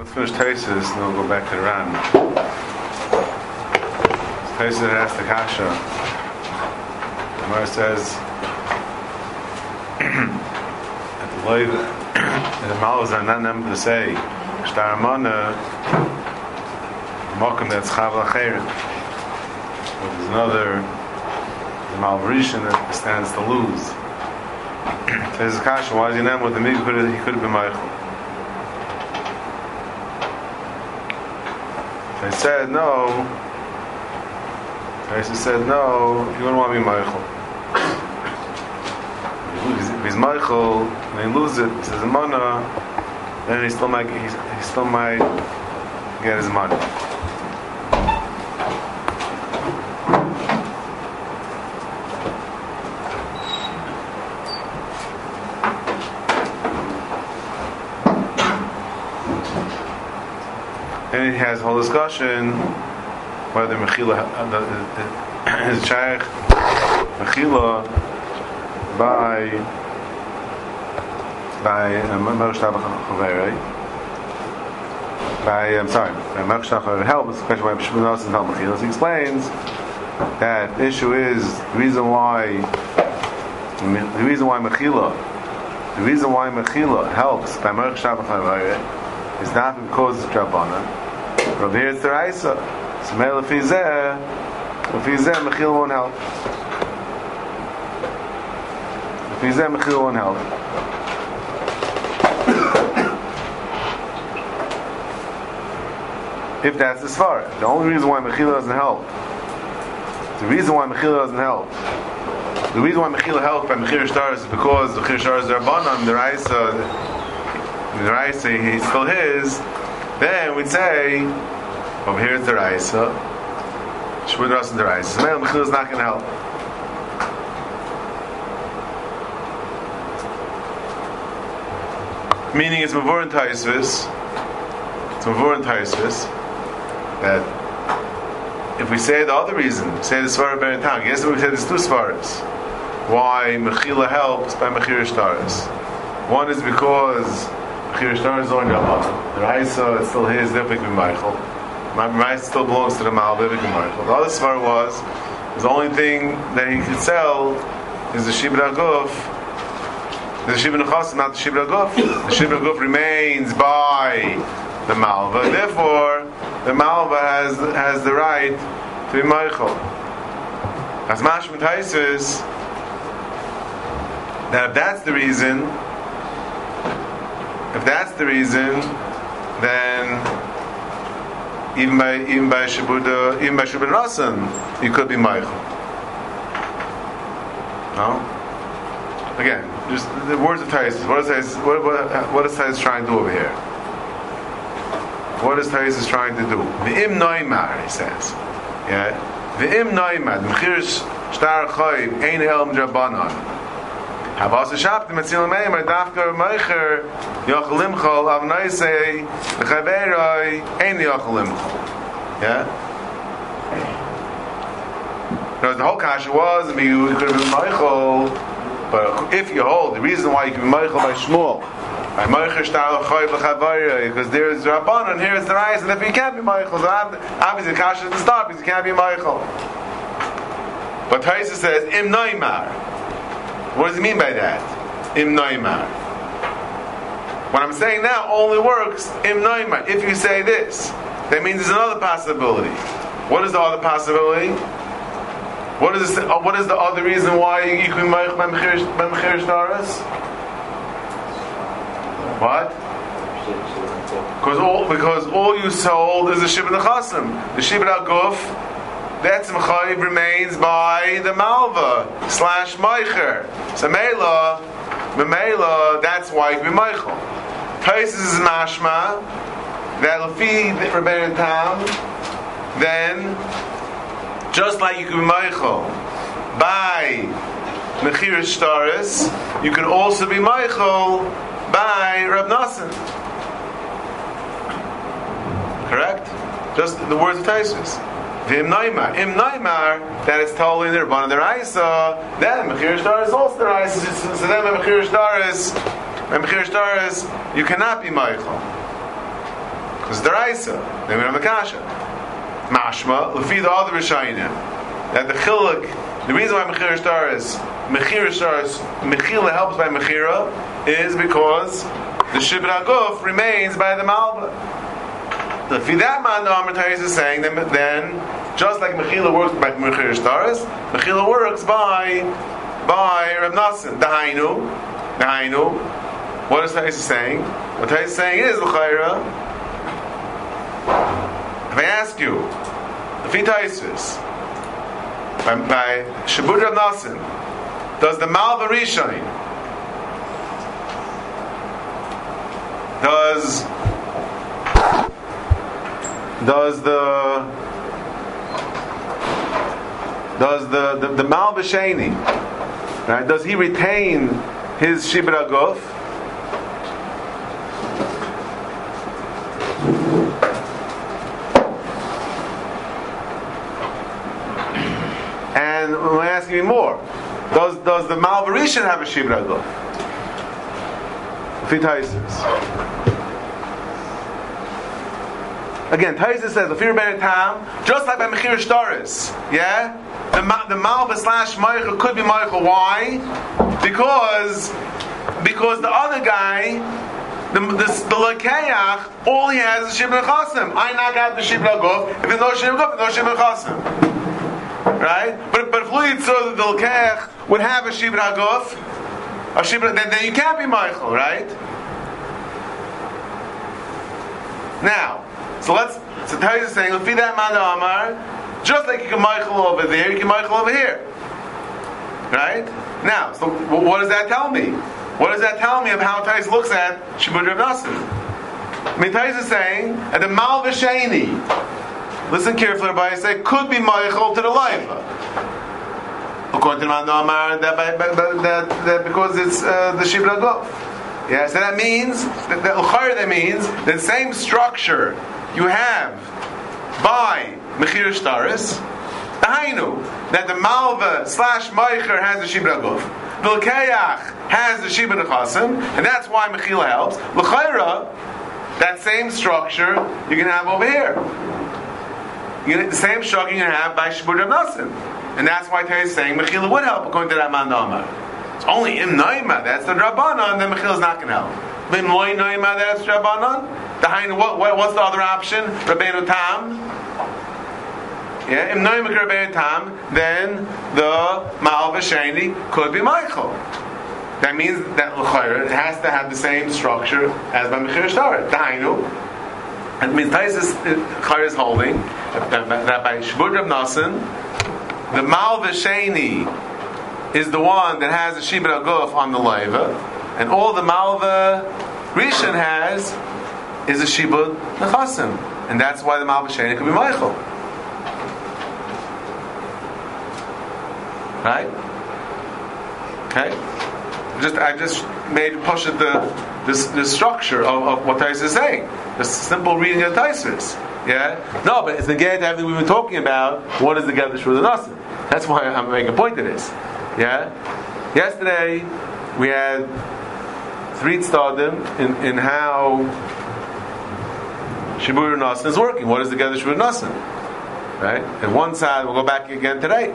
Let's finish Tesis and then we'll go back to Iran. Tesis asked the Kasha. The Gemara says that the way the Malvas are not able to say Shtaramana Mokum that's Chav Lacheret. But there's another the Malvarishan that stands to lose. The Kasha, why is he not with the Mikvah? He could have been Michael. Said no. They said no. You don't want to be Michael. If he's Michael and he loses it, he says Mana, then he still might he still might get his money. Has a whole discussion whether Mechila is Shaykh Mechila by by um, Moshe Chaveri by I'm sorry by Moshe Chaveri help it's a question why Shmuel doesn't help Mechila. He explains that the issue is the reason why the reason why Mechila the reason why Mechila helps by Moshe Chaveri is not because of Drabbana from here it's the Raisa. So if he's there, Mechil won't help. If he's there, Mechil won't help. If that's the Svara. The only reason why Mechila doesn't help, the reason why Mechila doesn't help, the reason why Mechila helps by Mechir stars is because the Mechir stars are Abanam, the Raisa, the Raisa, he's still his, then we'd say, over here the Raisa, Shmud Ras and the Raisa. So Mechil Mechil is not going to help. Meaning it's Mavur and Taisvis, it's Mavur and Taisvis, that if we say the other reason, say the Svara Berentan, guess we say there's two Svaras. Why Mechila helps by Mechir Shtaris. One is because Mechir Shtaris is only Rabban. The Raisa uh, is still his, be Michael. My rice still belongs to the Malvivik Michael. The other svar was the only thing that he could sell is the Shibra Guf. The Shibra Chos, not the Shibra Guf. The Shibra Guf remains by the Malva. Therefore, the Malva has has the right to be Michael. As Mashmat is that if that's the reason, if that's the reason, then even by even by Shabuda, even by Shabbat Rasan, you could be Michael. No? Again, just the words of Taisus. What is what, what, what is Taisus trying to do over here? What is Taisus trying to do? The im noimar, he says. Yeah? The im noimar, mechirish shtar choyim, ein elm drabanan. Havas shabt mit zil mei mit dafker meicher yoch limchol av neise khaveroi ein yoch limchol. Yeah? Now the whole kasha was I mean you could have been meichel but if you hold the reason why you can be meichel by shmuel by meicher shtar choy b'chavaroi because there is rabban and here is the rise and if you can't be meichel so obviously kasha is the start because you can't be meichel. But Taisa says im noimar what does he mean by that? Im noimar. What I'm saying now only works im noimar. If you say this, that means there's another possibility. What is the other possibility? What is, uh, what is the other reason why you can make memchirish naras? What? Because all, because all you sold is the shibud chasim. The shibud guf that's Mechayiv remains by the Malva slash Meicher. So Mela, Memela, that's why it be Meichel. Taisis is Mashma, that the Rebbeinu Tam, then, just like you can be Meichel by Mechir Shtaris, you can also be Meichel by Rab Nassim. Correct? Just the words of Taisis. Vim Naimar. Im Naimar, that it's totally in the Rabban of uh, the Raisa, then Mechir Shtar is also the Raisa. So then Mechir Shtar is, Mechir Shtar is, you cannot be Meichel. It's deraisa. Then we have the kasha. Mashma, lefi the other. That the chiluk, the reason why Mechira Star is Mechira Star is Mechila helps by Mechira is because the Shibra Guf remains by the Malva. Lefi that man the Amr is saying then, then just like Mechila works by Mechira Stars, Mechila works by by Reb Nassim. Dahainu, Dahainu. What is Tais saying? What Tais is saying is L'chayra. If I ask you, the Taisis, by, by Shabud Reb Nassim, does the Malva Rishon, does does the does the the, the right? Does he retain his Shibra Guf? And we're asking me more. Does does the Malvarishan have a Shibra Guf? Fitaisis. Again, Taisa says, "Lefir ben tam," just like by Mechir Shtaris, yeah, the the Malva slash Meichel could be Meichel. Why? Because because the other guy, the the, the Lekeach, all he has is Shibra Chasim. I knock out the Shibra Guf. If there's no Shibra Guf, there's no Shibra Chasim. Right? But but if that the Lekeach would have a Shibra Guf, a Shibra, then, then you can't be Meichel, right? Now, so let's. So Taiz is saying, "Lefi that man Amar, just like you can Michael over there, you can Michael over here." Right now, so what does that tell me? What does that tell me of how Taiz looks at Shibud Rav Nassim? I mean, Taiz is saying at the Mal V'Sheni. Listen carefully, everybody. Say could be Michael to the life. According to the Amar, that, that, that, because it's uh, the Shibra Gov. Yeah, so that means that, that, that means the same structure you have by Mechir Shtaris, Hainu, that the Malva slash Meicher has the Shibra Guf, Vilkeach has the Shibra and that's why Mechila helps. L'chayra, that same structure you can have over here. You get the same structure you can have by Shibra Nasim. And that's why Tay is saying Mechila would help according to that Mandama. It's only Im Naima, that's the Rabbanon, then is not going to help. Im Loy Naima, that's Rabbanon. The what, what, what's the other option? Rabbeinu Tam. Yeah, if no Rabbeinu Tam, then the Ma'al V'Sheni could be Michael. That means that it has to have the same structure as by Mechir Shtaret. Dainu. It means Taisus Chayr is holding that by Shbud Rav Nasan, the Mal V'Sheni is the one that has the Shibra Guf on the Leiva, and all the Malva Rishon has is a shibud nechasim, and that's why the malbasheni could be Michael. Right? Okay. Just I just made push at the this, the structure of, of what Tais is saying. The simple reading of Taisis. Yeah? No, but it's the everything we've been talking about. What is the get the Nasim? That's why I'm making a point to this. Yeah? Yesterday we had three tzadim in, in how Shibur Nasan is working. What is the Gather Shibur Nasan? Right? And one side, we'll go back again today.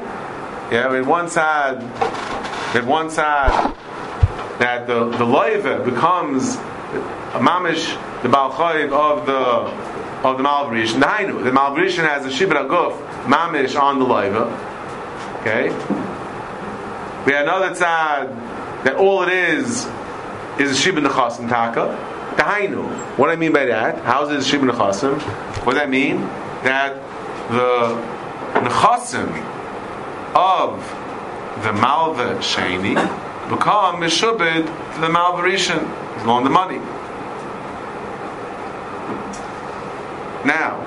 Yeah, we had one side, we had one side that the, the loiva becomes a mamish, the balchayiv of the of the malvrish. Nainu, the malvrish has a shibra guf mamish on the loiva. Okay. We had another side that all it is is a shibra nechasim taka. Dahainu. What I mean by that? How is it Shibun Nechasim? What does that mean? That the Nechasim of the Malva Shani become Meshubid to the Malva Rishon. He's loaned the money. Now,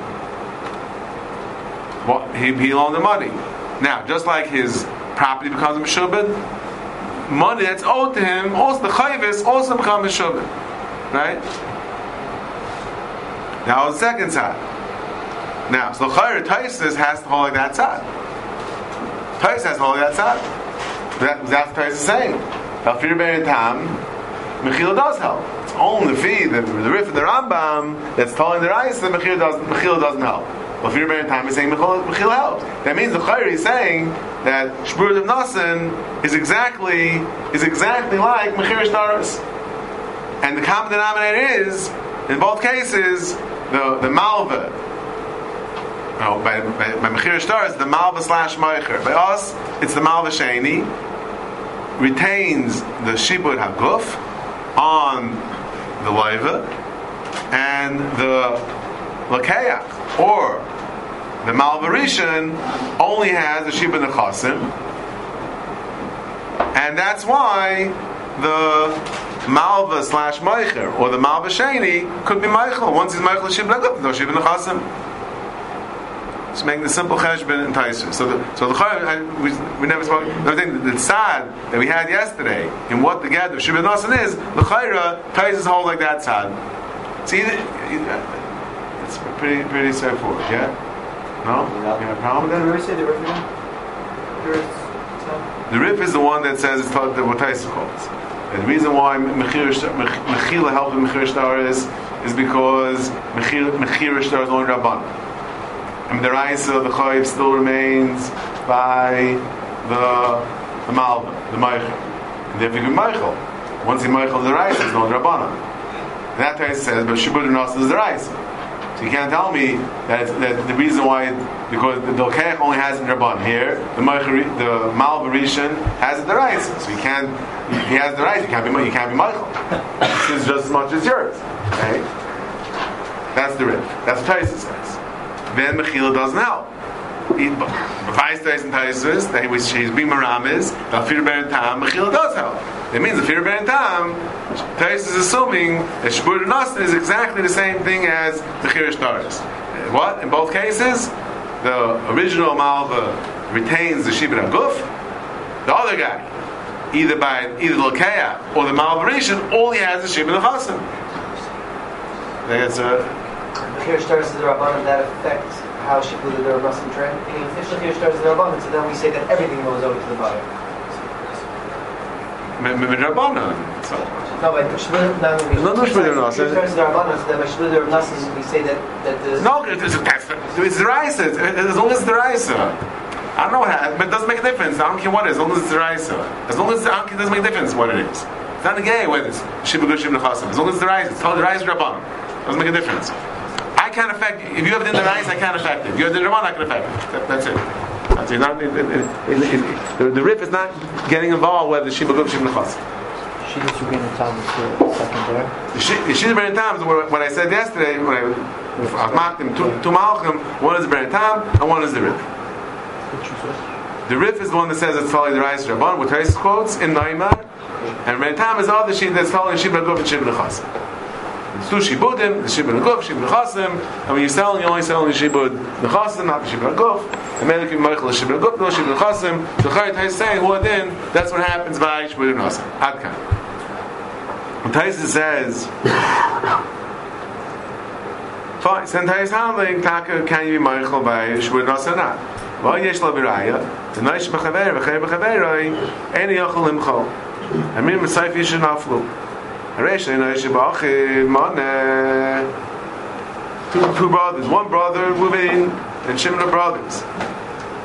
what, he, he loaned the money. Now, just like his property becomes Meshubid, money that's owed to him, also the Chayvis, also becomes Meshubid. Right? Now the second side. Now, so Chayr Taisis has to hold like that side. Taisis has to hold like that side. That, that's what Taisis is saying. Alfir Ben Tam, Mechila does help. It's only the fee, the, the Rif of the Rambam, that's telling the Rais that Mechila Mechila doesn't help. But Fir Bein Time is saying Mechila, helps. That means the Chayri is saying that Shbur of Nasan is exactly, is exactly like Mechir Shtaris. And the common denominator is, in both cases, the, the Malva, no, by, by, by Mechir Shtaris, the Malva slash Meicher. By us, it's the Malva Sheni, retains the Shibud Haguf on the Leiva, and the Lakeach, or the Malvarishan, only has the Shibud Nechasim, and that's why the Malva slash Meicher, or the Malva Sheni, could be Meichel. Once he's Meichel Shibud Haguf, no Shibud Nechasim. Just making the simple cheshbon and taisus. So the so the I, we, we never spoke. I think the tzad that we had yesterday in what the gad of shibud nasan is the chayra taisus hold like that tzad. See, it's pretty pretty straightforward. Yeah. No, you have a problem with that? say the rif The rif is the one that says it's taught that what taisus holds. The reason why mechila help in mechir shtar is is because mechir shtar is only rabban. And the Raisa, of the Chayiv still remains by the the Malva, the Meichel. And therefore you Meichel. Once he Meichel the Raisa, it's no Rabbanan. And that Taisa says, but Shibud Nasa is the Raisa. So you can't tell me that, that the reason why, because the Dokech only has in Rabban. Here, the the Malva Rishon has the Raisa. So you can't, he has the Raisa, you can't be, you can't be Meichel. this is just as much as yours. Okay? That's the Rif. That's what Taisa says then Mechila doesn't help. Vice days and Taisus, that which he's being Maramis, the fear bearing time, Mechila does help. It means the fear bearing time, Taisus is assuming that Shabur Nasan is exactly the same thing as the Chirish Taris. Uh, what? In both cases, the original Malva retains the Shibra Guf, the other guy, either by either Lokea or the Malva Rishon, all he has is Shibra Chasim. That's a Shakir starts the Rabbanim, that affects how Shibud the Rabbanim train. If Shakir starts the Rabbanim, so then we say that everything goes over to the bottom. Midrabanan. No, but Shmud Rav we say that that the no, it's it's the Raisa. As long as it's the Raisa. I don't know what happened, but it doesn't make a difference. I don't care what it is, as long as it's the Raisa. As long as it doesn't make a difference what it is. It's not a gay whether it's Shibud Shibud As long as it's the Raisa, it's called the Raisa Rabban. Doesn't make a difference. I can't affect If you have the rice, I can't affect it. If you have the Ramon, I can affect it. That, that's it. That's it. Not, it, it, it the, the Rif is not getting involved whether Shiba Gub Shiba Nechas. She is Rebbein Tam is second there. The Shida Rebbein Tam is what I said yesterday when I I've marked them two, two Malchim. One is the Tam and one is the Rif. The Rif is the one that says it's following the Rice Rabban, with Tais quotes in Naimar, and Rebbein Tam is the other sheet that's following Shiba Gub and Shiba Nechas. It's two shibudim, the shibud naguf, shibud nechasim, and when you're selling, you're only selling the shibud nechasim, not the shibud naguf. Then if you make the shibud naguf, no shibud nechasim, the chayit saying, well then, that's what happens by shibud nechasim. Adkan. And Taisa says, fine, so Taisa handling, taka, can you be meichel by shibud nechasim not? Well, yesh lo biraya, the noish bechaver, bechaver bechaveroi, any yochel limchol. And me, Messiah, you should not flu. Two, two brothers. One brother, Ruvain, and Shimon are brothers.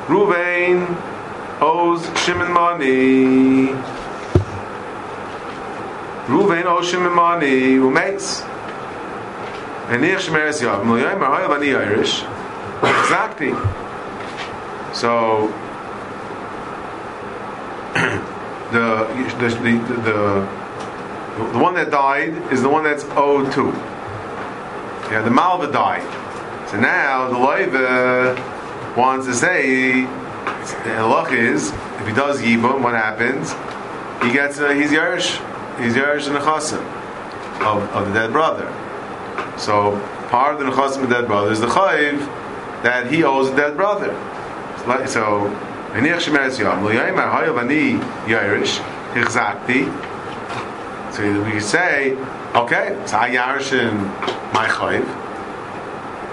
Ruvain owes Shimon money. Ruvain owes Shimon money. Umeis. And Nir Shemer Es Yav. Milyayim Arhayav Ani Irish. Exactly. So, the, the, the, the the one that died is the one that's owed to. Yeah, the Malva died. So now the Leiva wants to say, the luck is, if he does Yibum, what happens? He gets, uh, he's Yerush, he's Yerush in the of, of the dead brother. So part of the Nechasim of the dead brother is the Chayiv that he owes the dead brother. So, Enich so we say, okay, so I yarshin my chayv.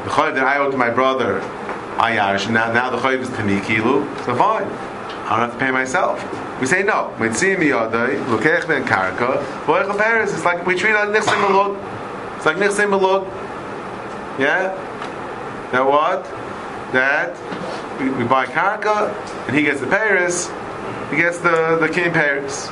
The chayv that I owe to my brother, I yarshin. Now, now the chayv is to me kilu. So fine, I don't have to pay myself. We say no. Mitzim yadai, lokech ben karka, voichel peres. It's like we treat like nichsim malug. It's like nichsim malug. Yeah. Now what? That we, we buy karka, and he gets the paris. He gets the the king peres,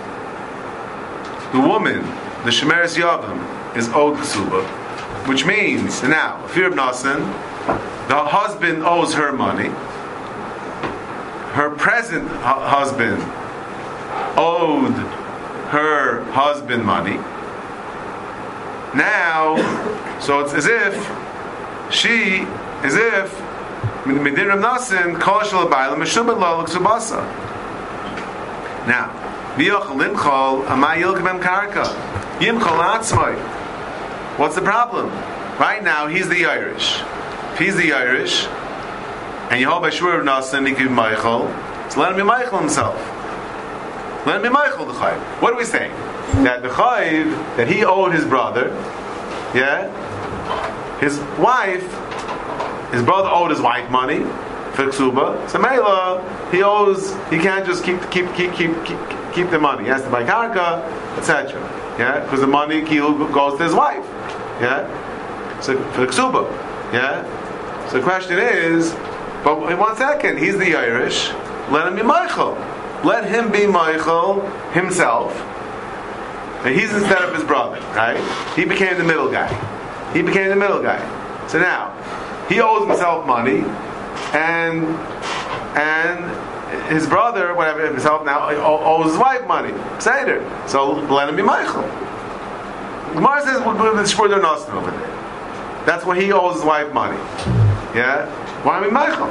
the woman the shemeres yavim is owed ksuba which means now fear of nasan the husband owes her money her present hu- husband owed her husband money. Now, so it's as if she, as if Midin Rav Nasin, Kol Shal Abayla, Meshubad Luksubasa. Now, What's the problem? Right now, he's the Irish. If he's the Irish, and by Shur Rav Nasin, he can be Michael, so let him be Michael himself. Let him be Michael the Chayiv. What are we saying? That the Chayiv that he owed his brother, yeah, his wife, his brother owed his wife money for ksuba. So Mela, he owes. He can't just keep keep keep keep keep, keep the money. He has to buy karka, etc. Yeah, because the money goes to his wife. Yeah, so for the ksuba. Yeah. So the question is, but one second, he's the Irish. Let him be Michael. Let him be Michael himself. And he's instead of his brother, right? He became the middle guy. He became the middle guy. So now, he owes himself money, and and his brother, whatever himself now owes his wife money. Seder. So let him be Michael. Gemara says shpur nostim over there. That's what he owes his wife money. Yeah. Why be Michael?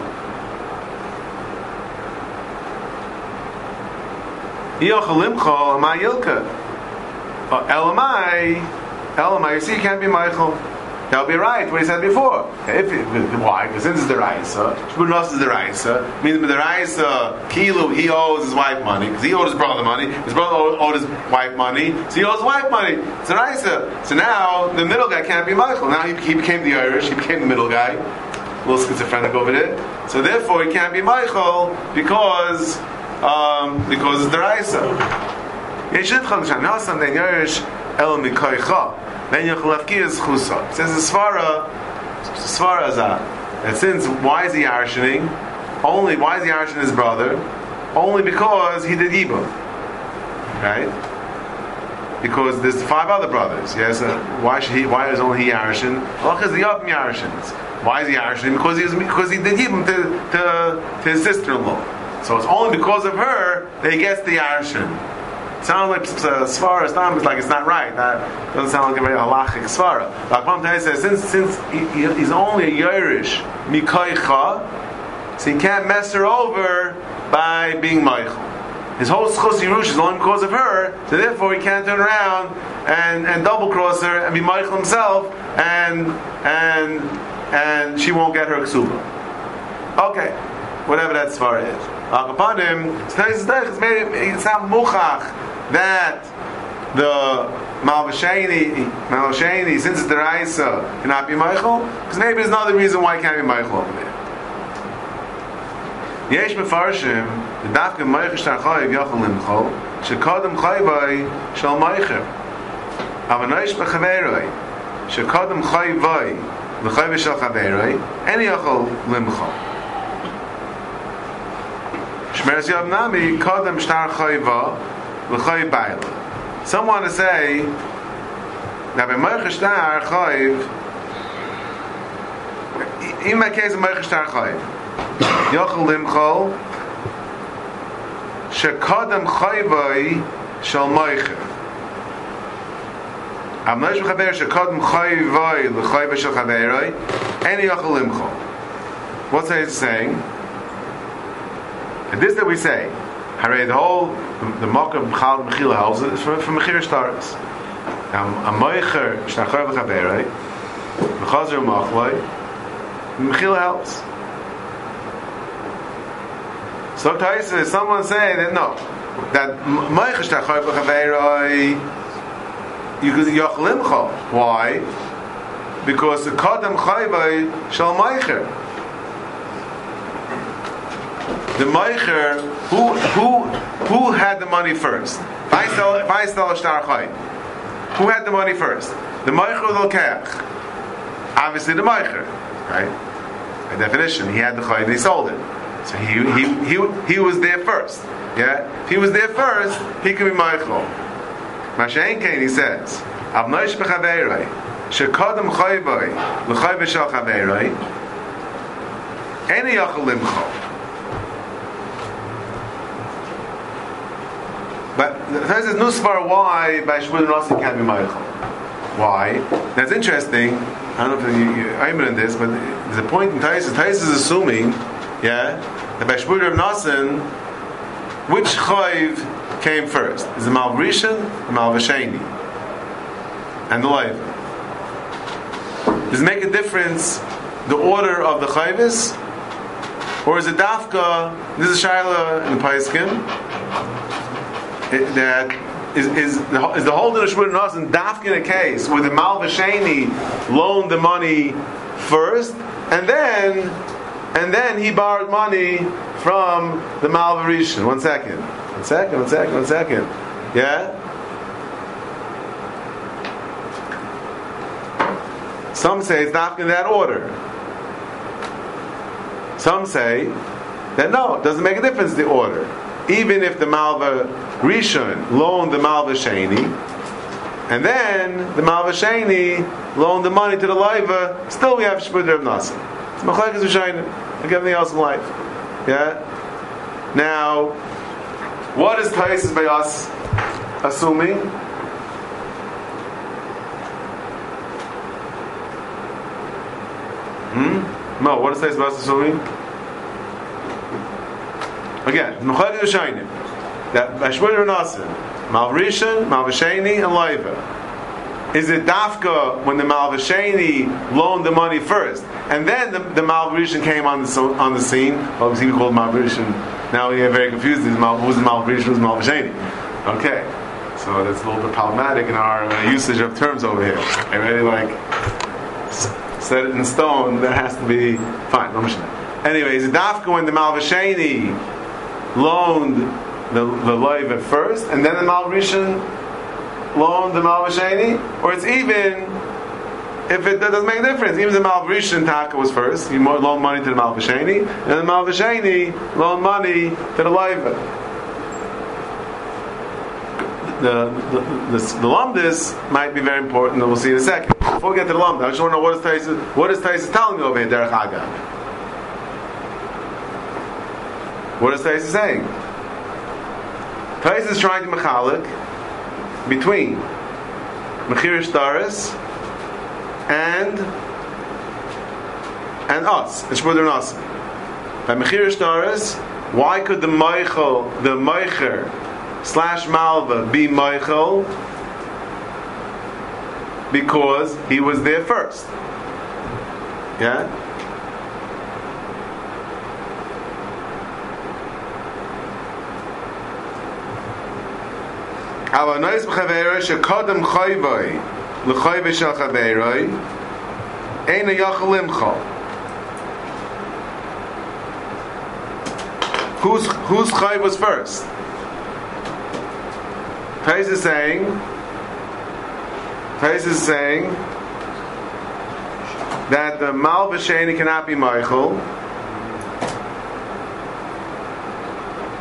Yochalimcha, Yilka. Uh, Elamai, Elamai, you see, you can't be Michael. That'll be right, what he said before. If why? Because since it's the Raisa, Shbunos is the Raisa, means the Raisa, Kilu, he owes his wife money, because he owed his brother money, his brother owed his wife money, so he owes his wife money. It's the Raisa. So now, the middle guy can't be Michael. Now he, he became the Irish, he became the middle guy. A little schizophrenic over there. So therefore, he can't be Michael, because, um, because it's the Raisa. El Mikoicha. Then Yochalafki is Chusa. Says the Svara, Svara that. And since, why is he Arshaning? Only, why is he Arshaning his brother? Only because he did Yibum. Right? Because there's five other brothers. Yes, uh, why should he? Why is only he Arshin? Because the other Yarishins. Why is he Arshin? Because he was because he did Yibum to, to, to his sister-in-law. So it's only because of her that he gets the Arshin. Sounds like uh, Svara Islam is like it's not right. That doesn't sound like a very halachic Svara. Pam says, since since he, he, he's only a Yerush Mikoicha, so he can't mess her over by being Michael. His whole schus Yerush is only because of her, so therefore he can't turn around and, and double cross her and be Michael himself, and and and she won't get her ksuba. Okay, whatever that svara is. Upon him, it's not muchach that the Malvashani, Malvashani, since it's the Raisa, cannot be Michael, because maybe there's another reason why it can't be Michael over there. יש מפרשים, ודווקא מייך שטר חייב יוכל למחול, שקודם חייבוי של מייכר. אבל נויש בחברוי, שקודם חייבוי וחייבוי של חברוי, אין יכול למחול. Shmeres Yav Nami, Kodem Shtar Chayva, L'Chay Baila. Some want to say that by Moich Shtar Chayv, in my case, Moich Shtar Chayv, Yochel Limchol, Shekodem Chayvai Shal Moicher. Am Noish Mechaber Shekodem Chayvai L'Chayva Shal Chaveroi, Any Yochel Limchol. What's he saying? And this that we say, the whole, the, the mock of Chal Mechila house is from, from Mechir Stars. Now, a Moicher, Shnachar V'chaberei, Mechazer Machloi, Mechila helps. So Taisa, someone say that no, that Moicher Shnachar V'chaberei, you could Yochlimcha. Why? Because the Kadam Chayvai Shal Moicher. The Meicher, who, who, who had the money first? If I sell, if I sell a who had the money first? The Meicher or the Lokech? Obviously the Meicher, right? By definition, he had the and he sold it. So he, he, he, he was there first. Yeah? If he was there first, he could be Meichel. Mashain Kain, he says, Av Noish Bechaveiroi, Shekadam Chayvoi, L'chai B'shal Chaveiroi, Eni Yachal Limcho. But the first is Nusvar why by Shmuel Rossi can't be Meichel. Why? That's interesting. I don't know if you, you, I'm in this, but there's a point in Tais. Tais is assuming, yeah, that by Shmuel Rav Nassim, which Chayv came first? Is it Mal Rishon Mal? And the life. Does it make a difference the order of the Chayvis? Or is it Dafka? This is Shaila the Paiskim that is, is, the, is the whole din of Shmur Nas in Dafkin a case where the Malvasheni loaned the money first, and then and then he borrowed money from the Malvarishan. One second. One second, one second, one second. Yeah? Some say it's not in that order. Some say that no, it doesn't make a difference the order. Even if the Malva Rishon loaned the Malva Sheni, and then the Malva Sheni loaned the money to the Leiva, still we have Shpud Rav Nasa. It's Machlekes Rishayim, like everything else in life. Yeah? Now, what is Taisis by us assuming? Hmm? No, what is Taisis by us assuming? Again, Machlekes Rishayim that Bashmur Nasim, Malrishan, Malvasheni, and Loiva. Is it Dafka when the Malvasheni loaned the money first, and then the, the Malvishan came on the, on the scene? Obviously, we call it Malvishan. Now we are very confused. Who's Malvishan? Who's Malvasheni? Okay, so that's a little bit problematic in our uh, usage of terms over here. I really like set it in stone. That has to be fine. Anyway, is it Dafka when the Malvasheni loaned the, the loiva first, and then the Malvishan loaned the Malvasheni, or it's even if it doesn't make a difference. Even the Malvishan Taka was first, you loan money to the Malvasheni, and the Malvasheni loan money to the loiva. The, the, the, the might be very important, and we'll see in a second. Before we get to the lumdis, I just want to know what is Taisa, what is Taisa telling me over here, Derech Agav? What is Taisa saying? Tais is trying to mechalik between Mechirish Daris and and us, It's and Shmuel us. By Mechirish Daris, why could the Meichel, the Meicher slash Malva be Meichel? Because he was there first. Yeah? Bkhaver she kodem khayvay le khayve shel khaveroy ein yakhlim kho Who's whose chayv was first? Tais is saying Tais is saying that the mal b'sheni cannot be Michael.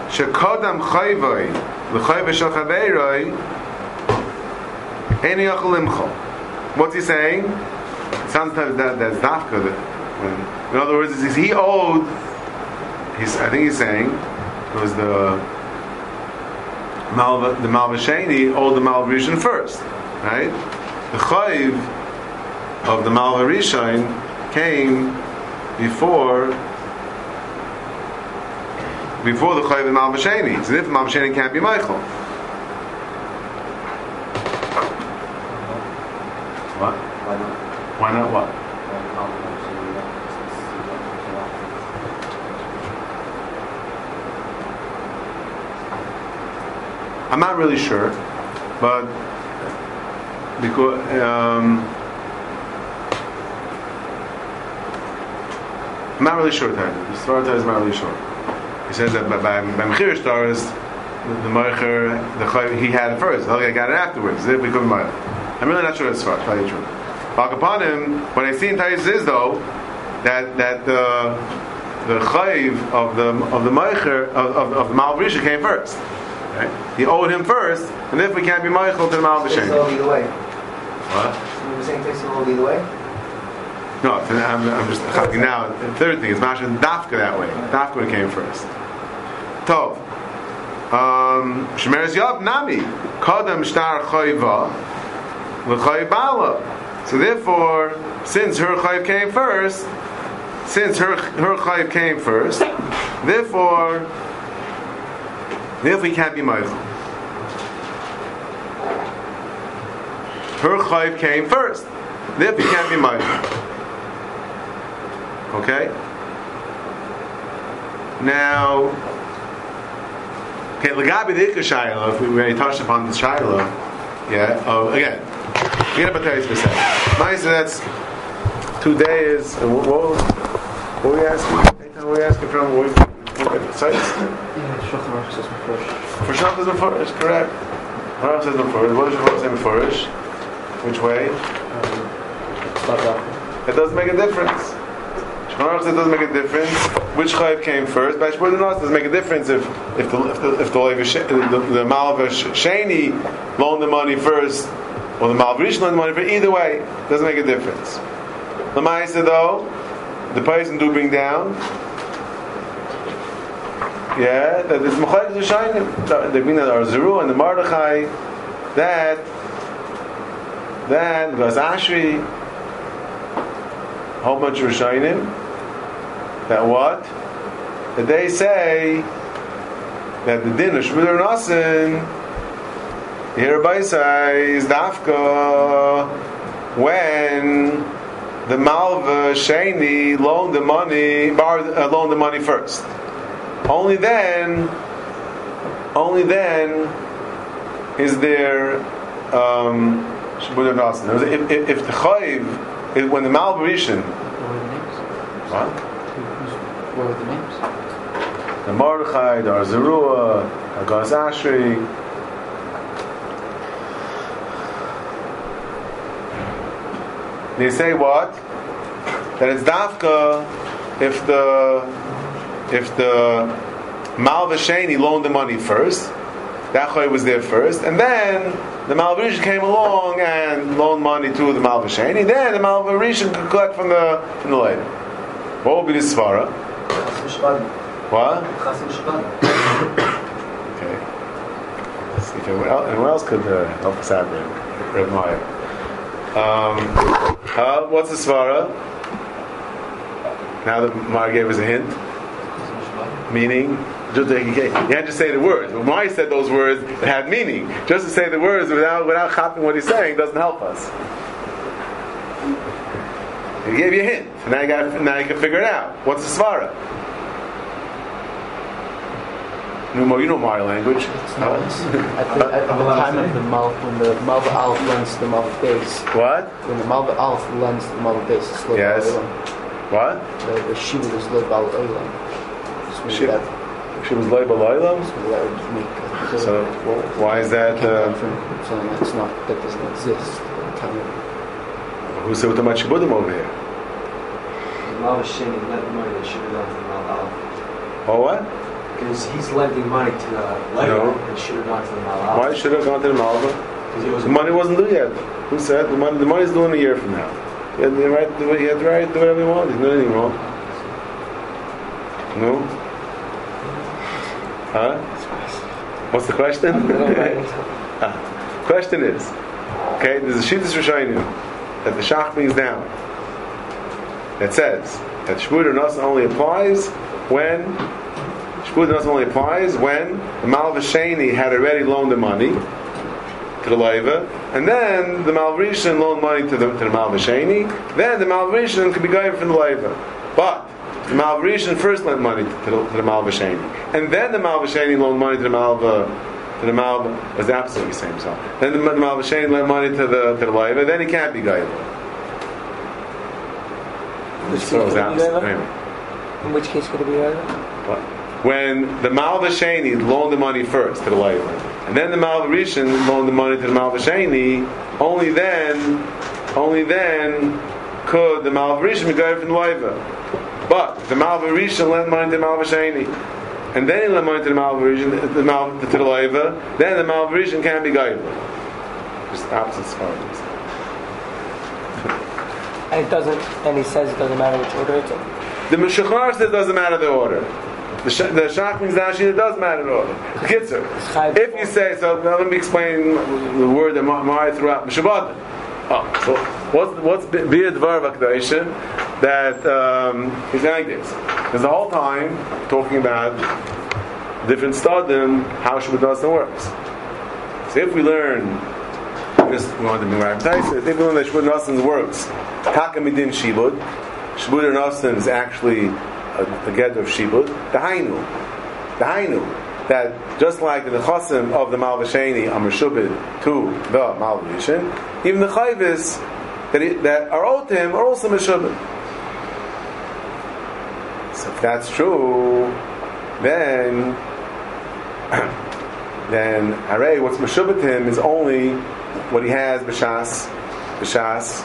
Shekodam chayvay What's he saying? Sometimes that that's dafka. When, in other words, he owed? He's, I think he's saying it was the Malva, the Malvasheni owed the Malvarishan first, right? The Chayiv of the Malvarishan came before before the chayiv of Mal B'Sheni. So if Mal B'Sheni can't be Michael. What? Why not? Why not what? I'm not really sure, but because um, I'm not really sure. Tanya. The story is not really sure. He says that by by, by Mechir stars, the, the Meicher, the Chayiv, he had it first. Okay, got it afterwards. It become Meicher. I'm really not sure it's far. Tell you the truth. Back upon him, what I see in Tais is though that that the the chayiv of the of the meicher of, of, of the malvisha came first. Right? He owed him first, and if we can't be meichel to the malvisha. all either way. What? You were saying takes it all either way? No, I'm, I'm just talking now. The third thing is mashing dafka that way. Dafka came first. Tov. Um, Shemeres Yav Nami Kadam Shtar Chayva L'Chaybala. So therefore, since her chayiv came first, since her her chayiv came first, therefore, therefore he can't be Michael. Her chayiv came first, therefore he can't be Michael. Okay? Now, okay, Lagabi the Ikka Shiloh, if we already touched upon the Shiloh, yeah, oh, again, forget about Teres for a second. Nice, that's two days, and uh, what, what, was- what were we asking? What were we asking from? What, what sites? Yeah, Shulchan Aruch says first. For Shabbos is Meforish, correct. Rav says Meforish. What does Shabbos say Meforish? Which way? Um, it doesn't make a difference. It doesn't make a difference which chayiv came first. But Shmuel Nos doesn't make a difference if if the if the if the, Shani loaned the money first or the Malva Rishon loaned the money first. Either way, it doesn't make a difference. The Ma'aser though, the person do bring down. Yeah, that it's Mechayek Zishayim. The Bina are Zeru and the Mordechai. That that was Ashri. How much of Rishayim. That what? That they say that the din of Shmuel Nasin hereby says Dafka when the Malva Shani loaned the money, borrowed, uh, loaned the money first. Only then, only then is there um, Shmuel Nasin. If, if, if the Chayiv, when the Malva Rishon, What? What? Were the names? the Mordechai, the Arzerua, Agaz Ashri. They say what? That it's dafka if the if the Malvashani loaned the money first, that choy was there first, and then the Malvarishan came along and loaned money to the Malvashani. Then the Malvarishan could collect from the from the later. What would be the svara? What? V'shvad. Okay. Let's see if anyone else, anyone else could uh, help us out there. Reb Meyer. Um, uh, what's the svara? Now that Mar gave us a hint, meaning just you can't you say the words. But Meyer said those words that had meaning. Just to say the words without without copying what he's saying doesn't help us. He gave you a hint. Now you got now you can figure it out. What's the svara? Numo, you know my language. It's not. It's, at, the, at the time of the Mal, when the Malva Alf lends the Malva base, What? when the Malva Alf lends the Malva base, it's Lod Yes. Bal Olam. What? The, the Shiva is Lod Bal Olam. So maybe Shiva. She was labor Lailam? so that would make a So why is that? Can't Uh, come from something that's not that doesn't exist. at the time of- who said with the Machibudim over here? The Malva Sheni lent the money that should have gone to the Malva Aleph. Oh, what? Because he's lending money to the No. Lego that should have gone to the Why Aleph. should it have gone to the Malva? Because was The money wasn't due yet. Who said the money? The money's due in a year from now. He had the right. to do- He had the right to do whatever he wanted. He's not anything wrong. No. Huh? What's the question? Ah. question is, okay, there's a Shittas Rishayim that the Shach brings down that says that Shmur Nas only applies when Shibud Nasan only applies when the Malvasheni had already loaned the money to the Leiva, and then the Malvishan loaned money to the, to the Malvasheni, then the Malvishan could be going from the Leiva. But the Malvishan first lent money to the, to the Malvasheni, and then the Malvasheni loaned money to the Malva. To the Malva was absolutely the same. So then the, the Malvasheni lent money to the to the Leiva, then he can't be Gaiva. Which So it was case could be absolute- In which case could it be Reva? What? When the Malvasheni loaned the money first to the Leiva, and then the Malvarishan loaned the money to the Malvasheni, only then, only then could the Malvarishan be going from the Leiva. But if the Malvarishan lent money to the Malvasheni, and then he lent money to the Malvarishan, the Mal, to the Leiva, then the Malvarishan can't be going. Just opposite scenarios. And it doesn't, and he says it doesn't matter which order it's in. The Meshachar says it doesn't matter the order. The, sh- the Shachmins Nashi, it does matter the order. Kitzer. If you say, so now let me explain the word that Mari threw out, Meshabbat. Oh, so what's, what's Bia Dvar Vakdaishin that um, he's like this? Because the whole time talking about different stadim, how Shabbat works. So if we learn this we want to be right. If we learn that Shabbat Nasan works, Takamidin Shibud, Shibud Nasan is actually a, a get of Shibud, the Hainu. The Hainu. That just like the Chosim of the Malvasheni are Meshubid to the Malvishin, even the Chayvis that, that are owed to him are also Meshubid. So if that's true, then then Hare, what's Meshubit to him is only what he has B'Shas, B'Shas,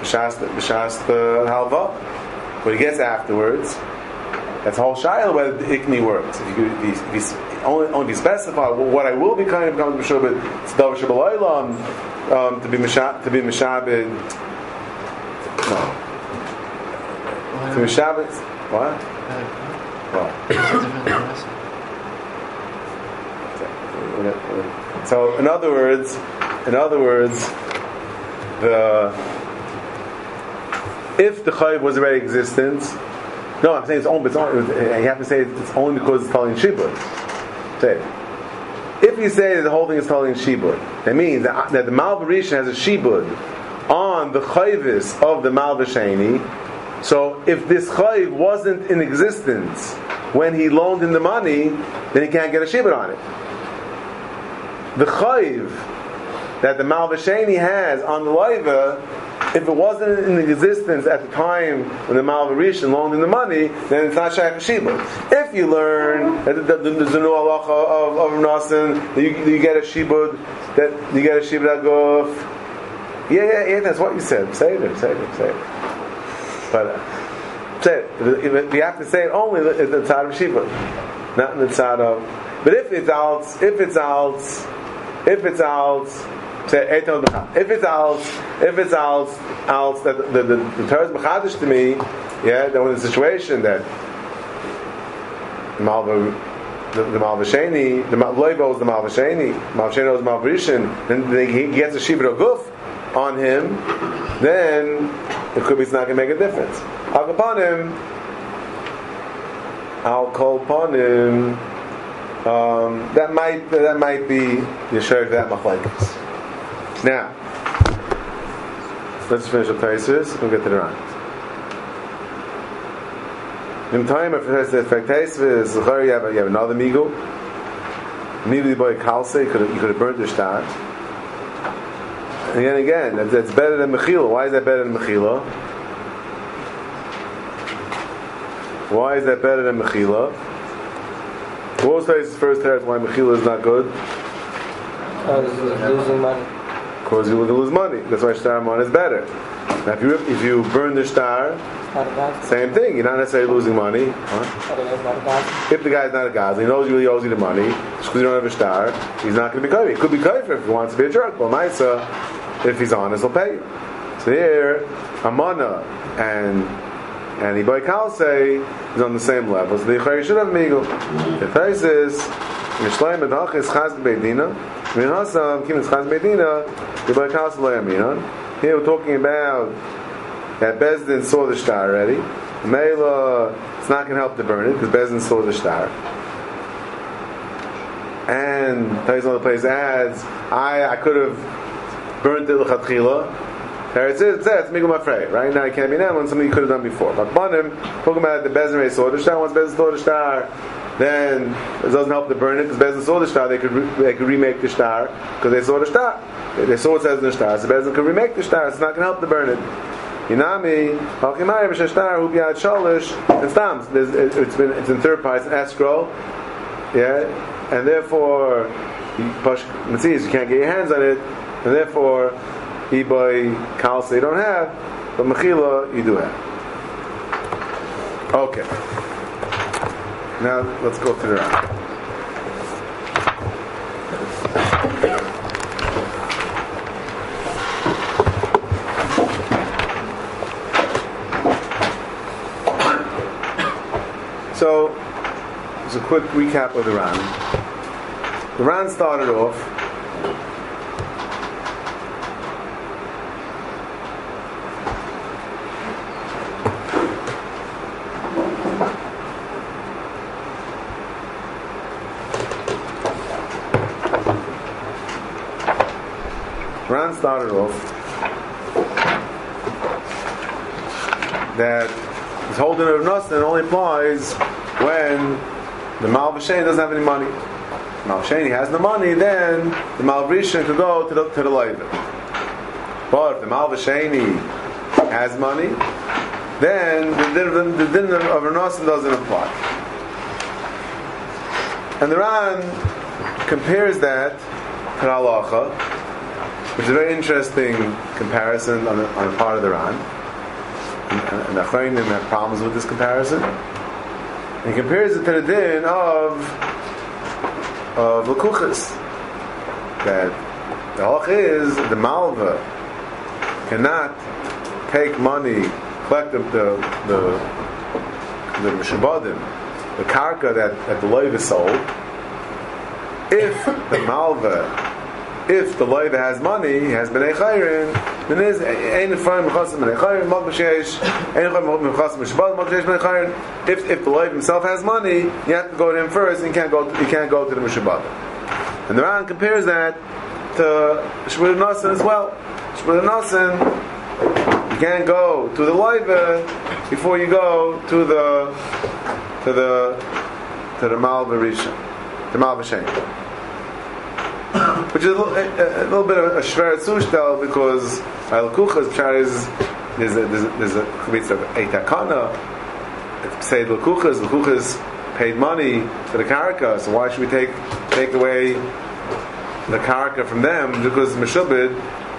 B'Shas, B'Shas the Halva. What he gets afterwards, that's the whole Shiloh whether the Ikni works. If you, could- if you, if you only, only you specify well, what I will be kind of becomes Meshubit, it's Davar um, to be Meshab, to be Meshabit, no. To be Meshabit, what? What? So, in other words, in other words, the if the chayiv was already existent, no, I'm saying it's only. It's only you have to say it's only because it's telling shibud. Say. If you say that the whole thing is telling shibud, that means that, that the malvarisha has a shibud on the chayivis of the malvasheni. So if this chayiv wasn't in existence when he loaned him the money, then he can't get a shibud on it the chayiv that the Malvasheni has on the Leiva, if it wasn't in existence at the time when the Malvarishan loaned him the money, then it's not Shaykh Shibud. If you learn that the- the- there's a new halacha of, of Nasan, that you, you get a Shibud, that you get a Shibud Aguf, yeah, yeah, yeah, that's what you said. Say it, say it, say it. But, uh, say it. We have to say it only in the side of Shibud, not in the side of. But if it's out, if it's out, if it's out, say Eitan B'chad. If it's out, if it's out, out that the the, the Torah is B'chadish to me, yeah, then in a situation that Malva. The, the Malvasheni, the Loivo is the Malvasheni, Malvasheni is Malvishin, then they, he gets a Shibra Guf on him, then it could be it's not going to make a difference. I'll upon him, I'll call upon him. Um, that might that might be Yeshua that machlekes. Now, let's finish up Taisus. We'll get to the Ran. In time, if says Taisus, you have you have another migo. Maybe boy Kalse, you could have, burnt the star. And again, again, that, that's better than Mechila. Why is that better than Mechila? Why is that better than Mechila? What was Taisus' first test why Mechila is not good? Uh, losing money. Because you will lose money. That's why Shtar Amon is better. Now, if you, if you burn the god. same thing. You're not necessarily losing money. Huh? If the guy's not a god, he knows you he owes you the money, just because you don't have a star, he's not going to be kofi. He could be kofi if he wants to be a jerk. Well, Maisa, if he's honest, he'll pay. So here, Amana and and Ibai Kalse is on the same level. So the Yichari should have Migul. The first is, Mishleim Edach is Chaz Beidina, Is. Here we're talking about that Bezdin saw the star already. Mela, it's not going to help to burn it because Bezdin saw the star. and Tais another place adds, I I could have burned it l'chatchila. There it says, it says, Migum. Right now, it can't be now when something you could have done before. But Banim, talking about the Bezin saw the star, once Bezin saw the star, then it doesn't help to burn it because Bezin saw the star, they could, re- they could remake the star because they saw the star. They, saw it says in the star, so Bezin could remake the star, it's not going to help to burn it. Inami, Halkimai, B'Shashtar, Hubiad Shalish, and Stams. It's been, it's in third part, it's an escrow. Yeah, and therefore, Matthias, you can't get your hands on it, and therefore, Iboy Kalsa you don't have, but Mechila you do have. Okay. Now let's go through the round. So, it's a quick recap of the round. The round started off Started off that this holding of Nussin only applies when the Malvashen doesn't have any money. Malvasheni has the money, then the Malvishan could go to the to the. But if the Malvasheni has money, then the din of, the din of doesn't apply. And the Ran compares that to halacha, which is a very interesting comparison on the, on the part of the Ran. And, and the Achronim have problems with this comparison. And he compares it to the din of of Lakuchas. That the halach is the Malva cannot take money, collect the the the, Mishabadim, the karka that, that the loiv is sold, if the Malva if the loiva has money, he has bnei chayrin, then is ein fine mechasim bnei chayrin, mag b'sheish, ein fine mechasim b'shabbat, mag b'sheish bnei chayrin. If if the loiva himself has money, you have to go to him first, and can't go you can't go to the mishabbat. And the Ran compares that to Shmud Nasan as well. Shmud Nasan, you can't go to the loiva before you go to the to the to the Malva Rishon, the Malva Shem which is a little, a, a little bit of a shver zushtel because al kuchas is there's a there's a, there's a chametz of eitakana. It's said l'kuchas l'kuchas paid money for the karaka, so why should we take take away the karaka from them because meshubid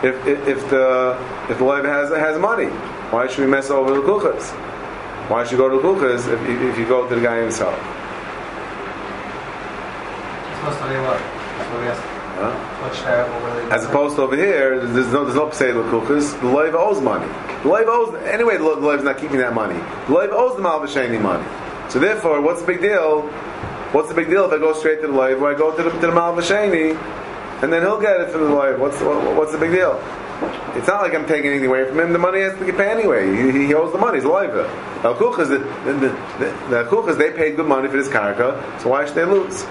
if, if if the if the life has has money, why should we mess over the kuchas? Why should you go to the kuchas if, if you go to the guy himself? Supposed to be what? That's what we asked. Huh? What's terrible? Really As opposed to over here, there's no there's no psei l'kuchas. The loiv owes money. The loiv owes anyway. The loiv's not keeping that money. The loiv owes the malvasheni money. So therefore, what's the big deal? What's the big deal if I go straight to the loiv or I go to the, to the malvasheni, and then he'll get it from the loiv? What's what, what's the big deal? It's not like I'm taking anything away from him. The money has to get paid anyway. He, he owes the money. He's a loiva. Al kuchas the the, the, the, the kuchas they paid good money for this karaka. So why should they lose?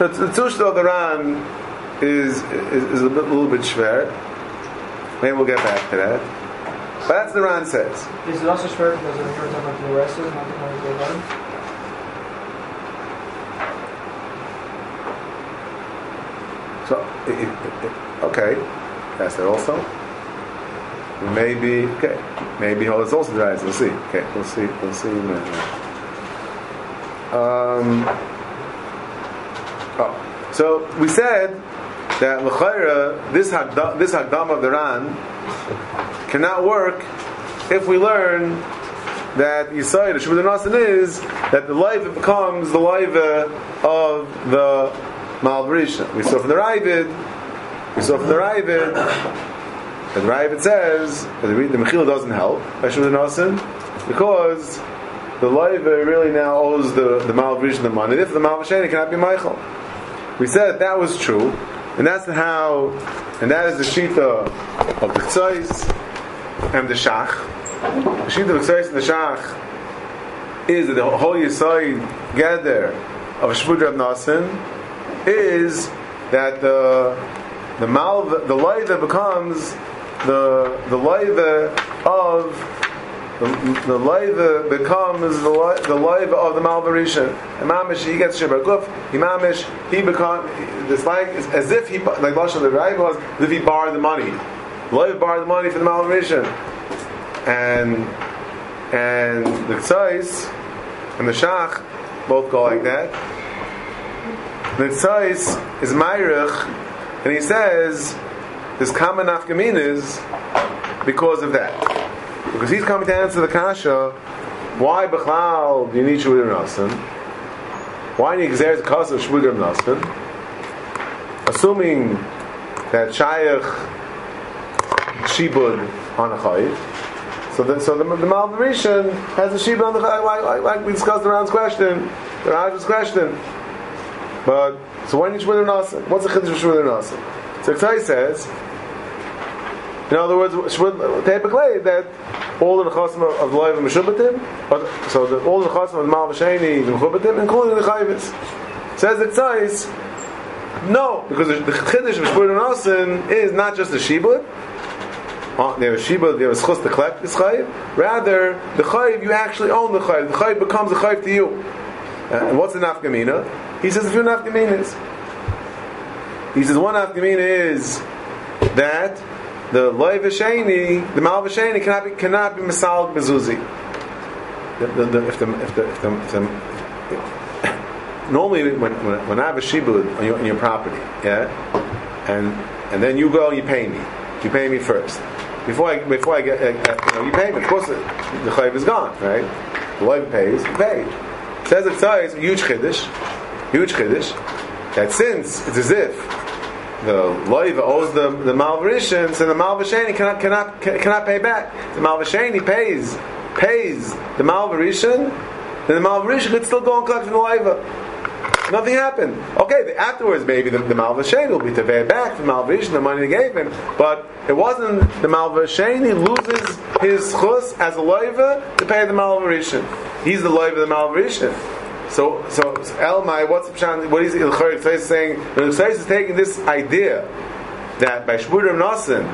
So the of the ran is, is, is a, bit, a little bit schwer. Maybe we'll get back to that. But that's the Ran says. Is it also short because of the first time of the rest of not the one of the? So, it, it, it, okay, that's it also. Maybe, okay, maybe oh, it's also dries. We'll see. Okay, we'll see. We'll see. in a minute. Um, oh, so we said that l'chayra, this hagdam, this hagdam of the Ran cannot work if we learn that Yisrael, the Shemud Nasan is that the life becomes the life uh, of the Malvarisha. We saw from the Ravid, we saw from the Ravid, that the Ravid says that the, Mechila doesn't help Shemud Nasan because the life really now owes the, the Malvarisha the money. If the Malvasheni cannot be Michael. We said that was true, and that's how, and that is the Shita of the Tzais and the Shach. The Shita of the Tzais and the Shach is that the whole Yisoid gather of Shmud Rab Nasan is that the the malva, the loiva becomes the the loiva of the, the becomes the lo- the of the malvarisha. Imamish he gets shibra guf. Imamish he becomes it's like it's as if he like Lashon the right was as if he borrowed the money. Loiva borrowed the money for the malvarisha, and and the tzais and the shach both go like that. The tzais is Mayrich, and he says this common nafkamin is because of that. Because he's coming to answer the kasha, why Bechlal you need Shvudim Nasan? Why do you exert the cost of Shvudim Nasan? Assuming that Shayach Shibud on a Chayiv. So then, so the, the Malvarishan has a Shibud on the Chayiv, like, like, like we discussed the this question, the Raj's question. But, so why need Shvudim Nasan? What's the Chiddush of Shvudim Nasan? So Ktai says, in other words, typically that all the nechasim of loiv and meshubatim, so the, all the nechasim of mal v'sheni and mechubatim, including the chayvis. Says the tzais, no, because the, chiddush of shpur and is not just the shibud. Uh, there is shibud, there is chus to collect this chayiv. Rather, the chayiv you actually own the chayiv. The chayiv becomes a chayiv to you. Uh, and what's the nafkamina? He says a few nafkaminas. He says one nafkamina is that the loy v'sheni, the mal v'sheni cannot be cannot be misal bezuzi. If the if the, if the, if the normally when, when, I have a shibud on your, on your property, yeah, and and then you go and you pay me, you pay me first. Before I before I get uh, you, know, you pay me. Of course, the, chayv is gone, right? The loy pays, you pay. Says it's a huge chiddush, huge chiddush. That since it's as if the loiva owes the the malvarishan, so the malvasheni cannot cannot cannot pay back. The malvasheni pays pays the malvarishan, then the malvarishan could still go and collect from the loiva. Nothing happened. Okay, afterwards maybe the, the malvasheni will be to pay back the malvarishan the money they gave him, but it wasn't the malvasheni loses his chus as a loiva to pay the malvarishan. He's the loiva of the malvarishan. So, so Elmai, what's pshan? What is Ilchayr is saying? The is taking this idea that by Shmurim Nasan,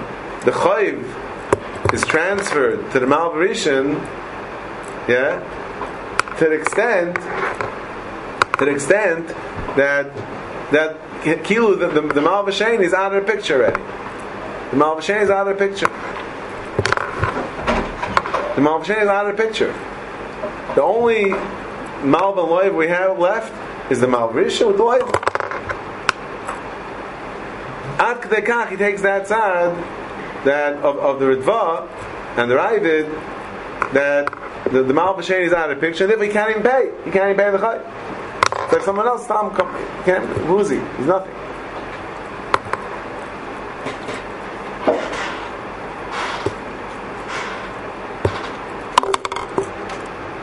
the Chayiv is transferred to the Malvarishan, yeah, to the extent, to the extent that that Kilu, the, the, the Malvashain is out of the picture already. The Malvashain is out of the picture. The Malvashain is out of the picture. The only Malva Loiv we have left is the Malvisha with Loiv. Ad Kdekach, he takes that side that of, of the Ritva and the Ravid that the, the Malvisha is out of the picture, and therefore he can't even pay. He can't even pay the Chai. It's like someone else, Tom, who's he? He's nothing.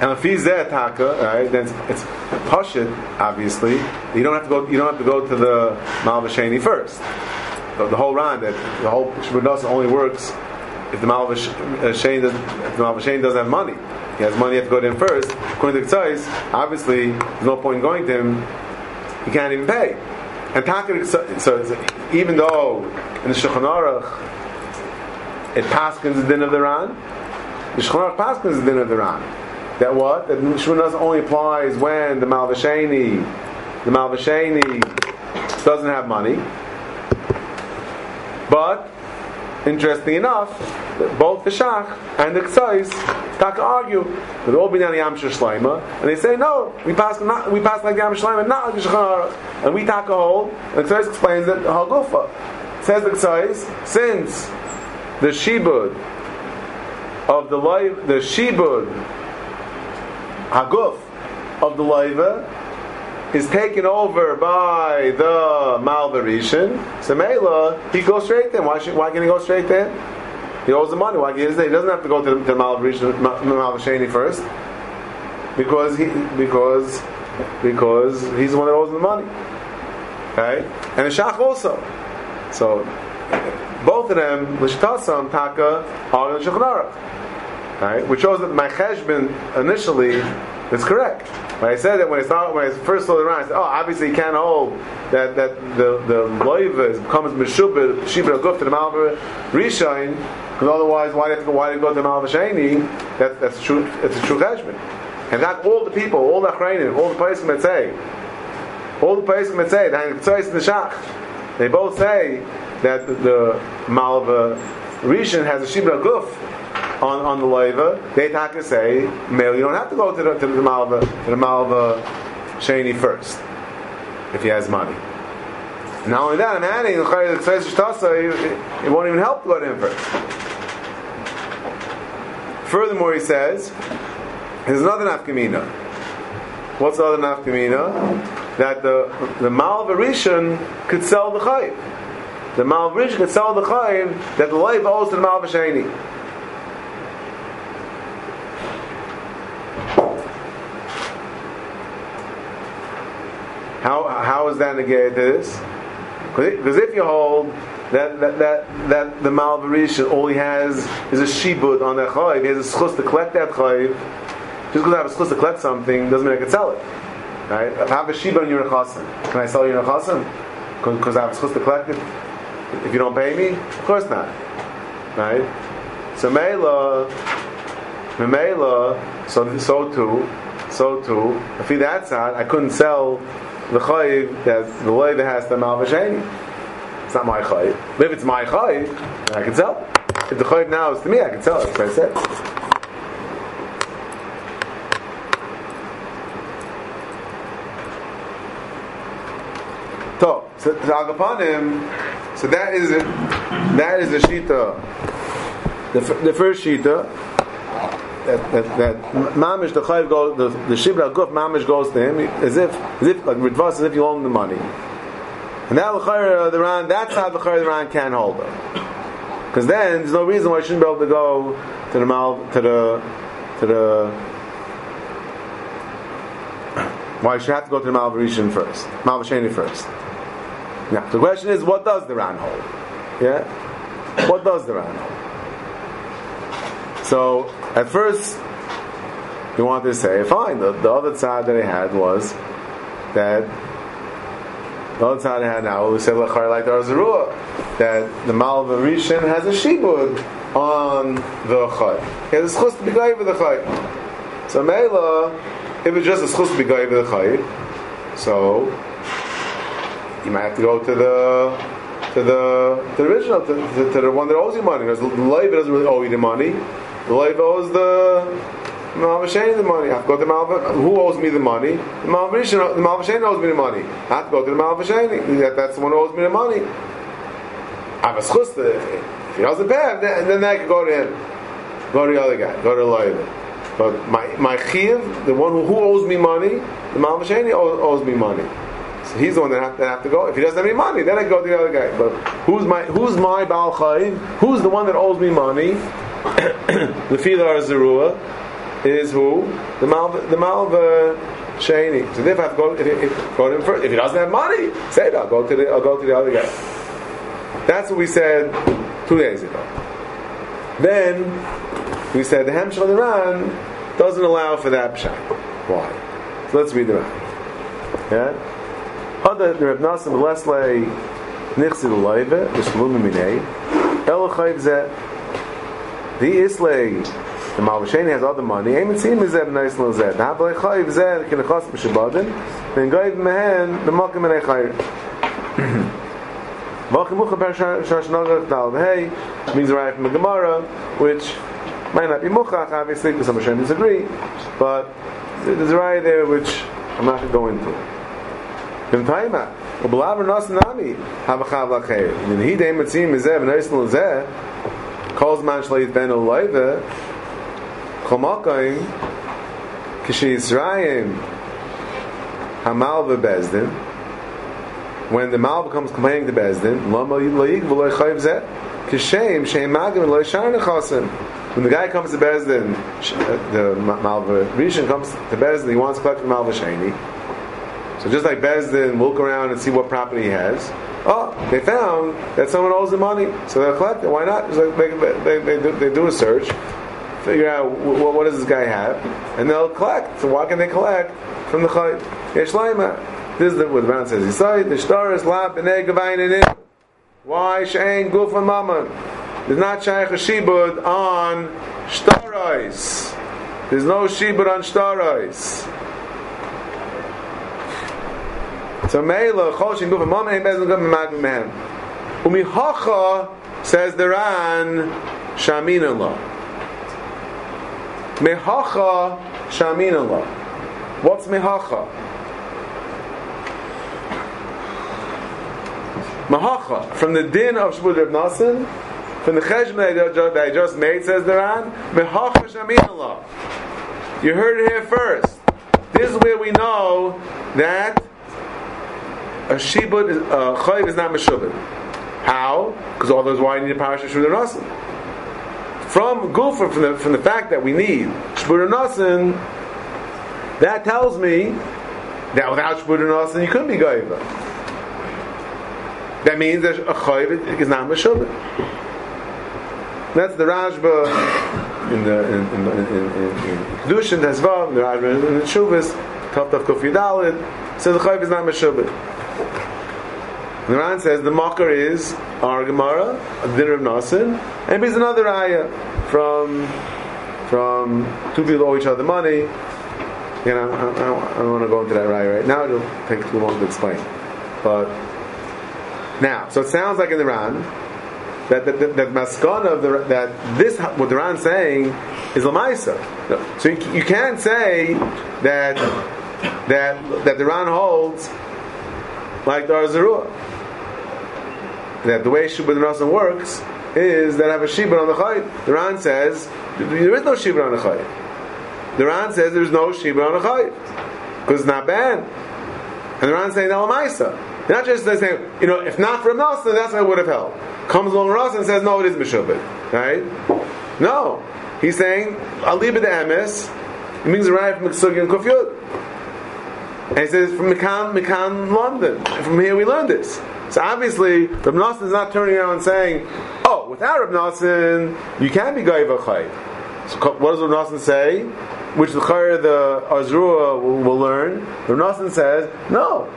And if he's there, taka, right, then it's, it's pashit. Obviously, you don't have to go. You don't have to go to the malvasheni first. The, the whole round that the whole shvudas only works if the malvasheni uh, doesn't, the malvasheni doesn't have money. He has money. You have to go to him first. According to the obviously, there's no point in going to him. He can't even pay. And taka, so, so even though in the Shulchan Aruch it paskins the din of the ran, the Shulchan Aruch the din of the ran that what that Shmunas only applies when the Malvasheni the Malvasheni doesn't have money. But interesting enough, both the Shach and the Ksais tak argue that all binyan Yam Shleima, and they say no, we pass not we pass like Yam Shleima, not like the Shulchan and we take a hold. And the Ksais explains that Hagufa says the Ksais since the Shibud of the life, the Shibud Haguf of the Leiva is taken over by the Malvarishan. So Mela, he goes straight there. Why, why can he go straight there? He owes the money. Why he, he doesn't have to go to, to Malvarishan, first because he because because he's the one that owes the money. Okay, and the Shach also. So both of them, Lishtasam Taka, are in the Right? Which shows that my cheshbon initially, It's correct. When I said that when I saw when I first saw the Ran, I said, "Oh, obviously you can't hold that that the the loiva becomes meshubah shibra guf to the malva rishain, because otherwise why do you go? Why do you go to the malva sheni? That, that's true. It's a true judgment. And not all the people, all the achrayim, all the places that say, all the places that say, the and the Shach, they both say that the, the malva rishon has a shibra guf on, on the loiva, they taka say, male, you don't have to go to the, to the malva, to the malva sheni first, if he has money. Not only that, I'm adding it won't even help to go to him first. Furthermore, he says, there's another nafkamina. What's the other nafkamina? That the the malva rishon could sell the chayiv. The malva rishon could sell the chayiv that the life owes to the malva sheni. How, how is that negated to this? Because if you hold that that that, that the Malvarisha all he has is a shibud on that chayiv, he has a schus to collect that chayiv. Just because I have a schus to collect something doesn't mean I can sell it. Right? If I have a shibud on your nechasim, can I sell your nechasim? Because I have a schus to collect it. If you don't pay me, of course not. Right? So Mela, Mela, so so too, so too. If he that's not, I couldn't sell the chayiv that the loy that has the malvasheni. It's not my chayiv. But if it's my chayiv, then I can sell. If the chayiv now is to me, I can sell. That's what I said. So, so Agapanim, so that is. That is the shita. The, the first shita that that, that mamish the chayiv goes the the shibra guf mamish goes to him as if as if like ridvas as if you own the money. And now the chayyim uh, the ran that's how the chayyim the ran can hold it. Because then there's no reason why you shouldn't be able to go to the mal to the to the why you should have to go to the Malvarishan first, Malvashani first. Now the question is, what does the Ran hold? Yeah, what does the Ran hold? So at first, he wanted to say, fine. The, the other side that he had was that the other side he had now we said like the that the Malva Rishon has a shibud on the chay. He has a schus to be with the chay. So Mela, if it's just a schus to be with the chay, so you might have to go to the to the, to the original, to, to, to the one that owes you money. Because the Leiva doesn't really owe you the money. The Leiva owes the Malvashani the money. I have to go to Malva. Who owes me the money? The Malvashani, the Malvashani owes me the money. I have to go to the Malvashani. That, that's the one who owes me the money. I have a schus to, if he doesn't pay, then, then I can go to him. Go to the other guy. Go to the Leiva. But my my chiv, the one who, who owes me money, the Malvashani owes, owes me money. So he's the one that have, that have to go. If he doesn't have any money, then I go to the other guy. But who's my who's my Baal Chayiv? Who's the one that owes me money? the Filar Zerua is who? The Malva the Malva Shani. So if I have to go if, if, him first. If he doesn't have money, say it, I'll go to the I'll go to the other guy. That's what we said two days ago. Then we said the Hemshel Iran doesn't allow for that pshat. Why? So let's read the Ran. Yeah? Other the Reb V'Shlumu Minei El Chayv Zeh the Islay, the Malvashani has other money. Aim see is that nice little zed. The Habalei Chayiv zed can chos mishabadin. Then Goyiv mehen the mokim and Echayir. Malkim Mucha per Shashnagar Tal Hey means right from the Gemara, which might not be Muchach obviously because some Hashem disagree, but there's a right there which I'm not going to go into. In Taima, Ubalavar Nasanami, Havachav Lachair. In Hidem Mitzim Mizeh, B'naisin Lazeh, כל זמן שלא יתבן אולויבה, כל מקוים, כשישראל המלווה בזדין, when the malva comes complaining to Bezdin, lama loig v'lo chayiv zeh, kishem sheim magim lo yishar nechasim. When the guy comes to Bezdin, the malva rishon comes to Bezdin, he wants to collect the malva sheni. so just like Bezdin, look around and see what property he has. Oh, they found that someone owes the money, so they'll collect it. Why not? They, they, they, do, they do a search, figure out what, what does this guy have, and they'll collect. So why can they collect from the chayv? Yeshleima. This is the, what the Ran says. He the star is lab b'nei gavayin in Why shein guf and mammon? There's not shaykh shibud on shtarais. There's no shibud on shtarais. So Meila, Choshin, Guf, Mom, Ein Bezin, Guf, Magim, Mehem. Umihacha, says the Ran, Shamin Allah. Mehacha, Shamin Allah. What's Mehacha? Mahacha, from the din of Shabbat Reb Nassim, from the cheshbon that I just made, says the Ran, Mehacha Shamin Allah. You heard it here first. This is where we know that a shibud, a chayiv is not meshubed. How? Because all those why need a parasha shubud nasin. From gufa, from the from the fact that we need shubud nasin, that tells me that without shubud nasin you couldn't be gaiva. That means that a chayiv is not meshubed. That's the Rashba in the in in in, in, in Kedushin Tezvav, the Rashba in the Shuvas, Tav Tav Kof Yudalid. So the chayiv is not meshubed. The Ran says the mocker is our Gemara, the dinner of Nasin, and here's another ayah from from two people owe each other money. You know, I, I, I don't want to go into that raya right now. It'll take too long to explain. But now, so it sounds like in the Ran that that, that, that maskana of the that this what the Ran saying is lamaisa. So you, you can't say that that that the Ran holds like the Arzarua that the way Shubad Nasan works is that I have a Shibud on the Chayit. The Ran says there is no Shibud on the Chayit. The Ran says there's no Shibud on the Chayit because it's not bad. And the Ran saying Elamaisa. Not just saying, you know, if not for Nasan, that's what I would have held. Comes along Ras and says, no, it is Meshubad. Right? No. He's saying, it to Emes. It means arrive from Ksugi and Kufyud. And he says, from Mekan, Mekan, London. From here we learned this. So obviously, Rab Nassim is not turning around and saying, "Oh, without Rab Nassim, you can be Gaiva Chay." So what does Rab Nassim say? Which the Chayr, the Azrua will, will learn. Rab Nassim says, "No,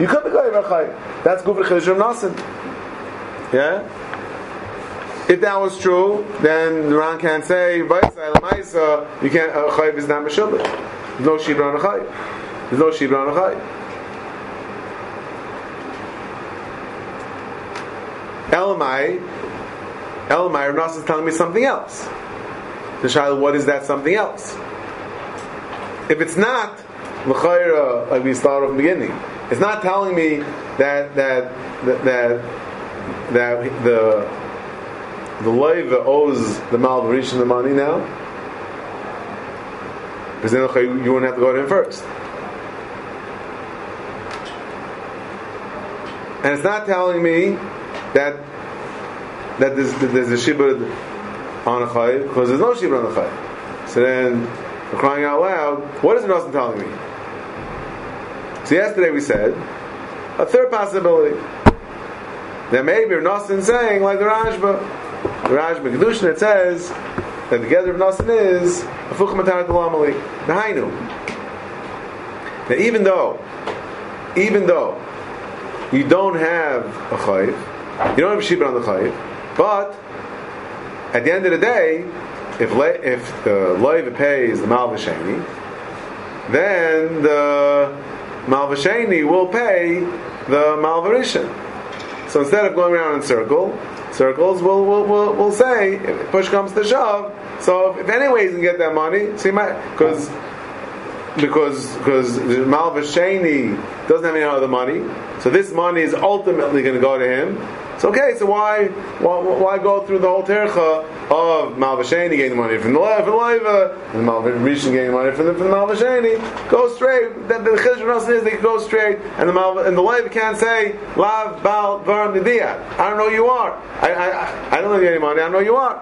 you could be Gaiva Chay." That's good for Rab Nassim. Yeah. If that was true, then the Ran can't say, "You can't." Uh, Chayiv is not. There's no Shibra Chayiv. There's no Shibra Chayiv. Elamai, Elamai, Rav is telling me something else. The child, what is that something else? If it's not, l'chayra, like we started from the beginning, it's not telling me that that that that, that the the loiva owes the malvarishan the money now. Because then okay, you wouldn't have to go to him first. And it's not telling me that that there's, there's a shibud on a chayiv because there's no shibud on a chayiv. So then, we're crying out loud, what is Rasan telling me? So yesterday we said a third possibility that maybe Rasan saying like the Rashba, the Rashba Kedushin it says that the gather of Nasan is a matarat alamali, the Hainu. That even though, even though you don't have a chayiv, you don't have shibud on the chayiv, but at the end of the day, if le- if the loiva pays the malvasheni, then the malvasheni will pay the malvarishan. So instead of going around in circle, circles will will will will say if push comes to shove. So if, if any way he's gonna get that money, see my because because because malvasheni doesn't have any other money, so this money is ultimately going to go to him. It's okay. So why, why, why go through the whole tercha of Malvasheni getting money from the Leiva, and Malvasheni getting money from the, from the? Go straight. The, the chiddush is they go straight, and the Mal, and the can't say Lav Bal Varam Nidiyah. I don't know you are. I, I, I don't know you any money. I know you are.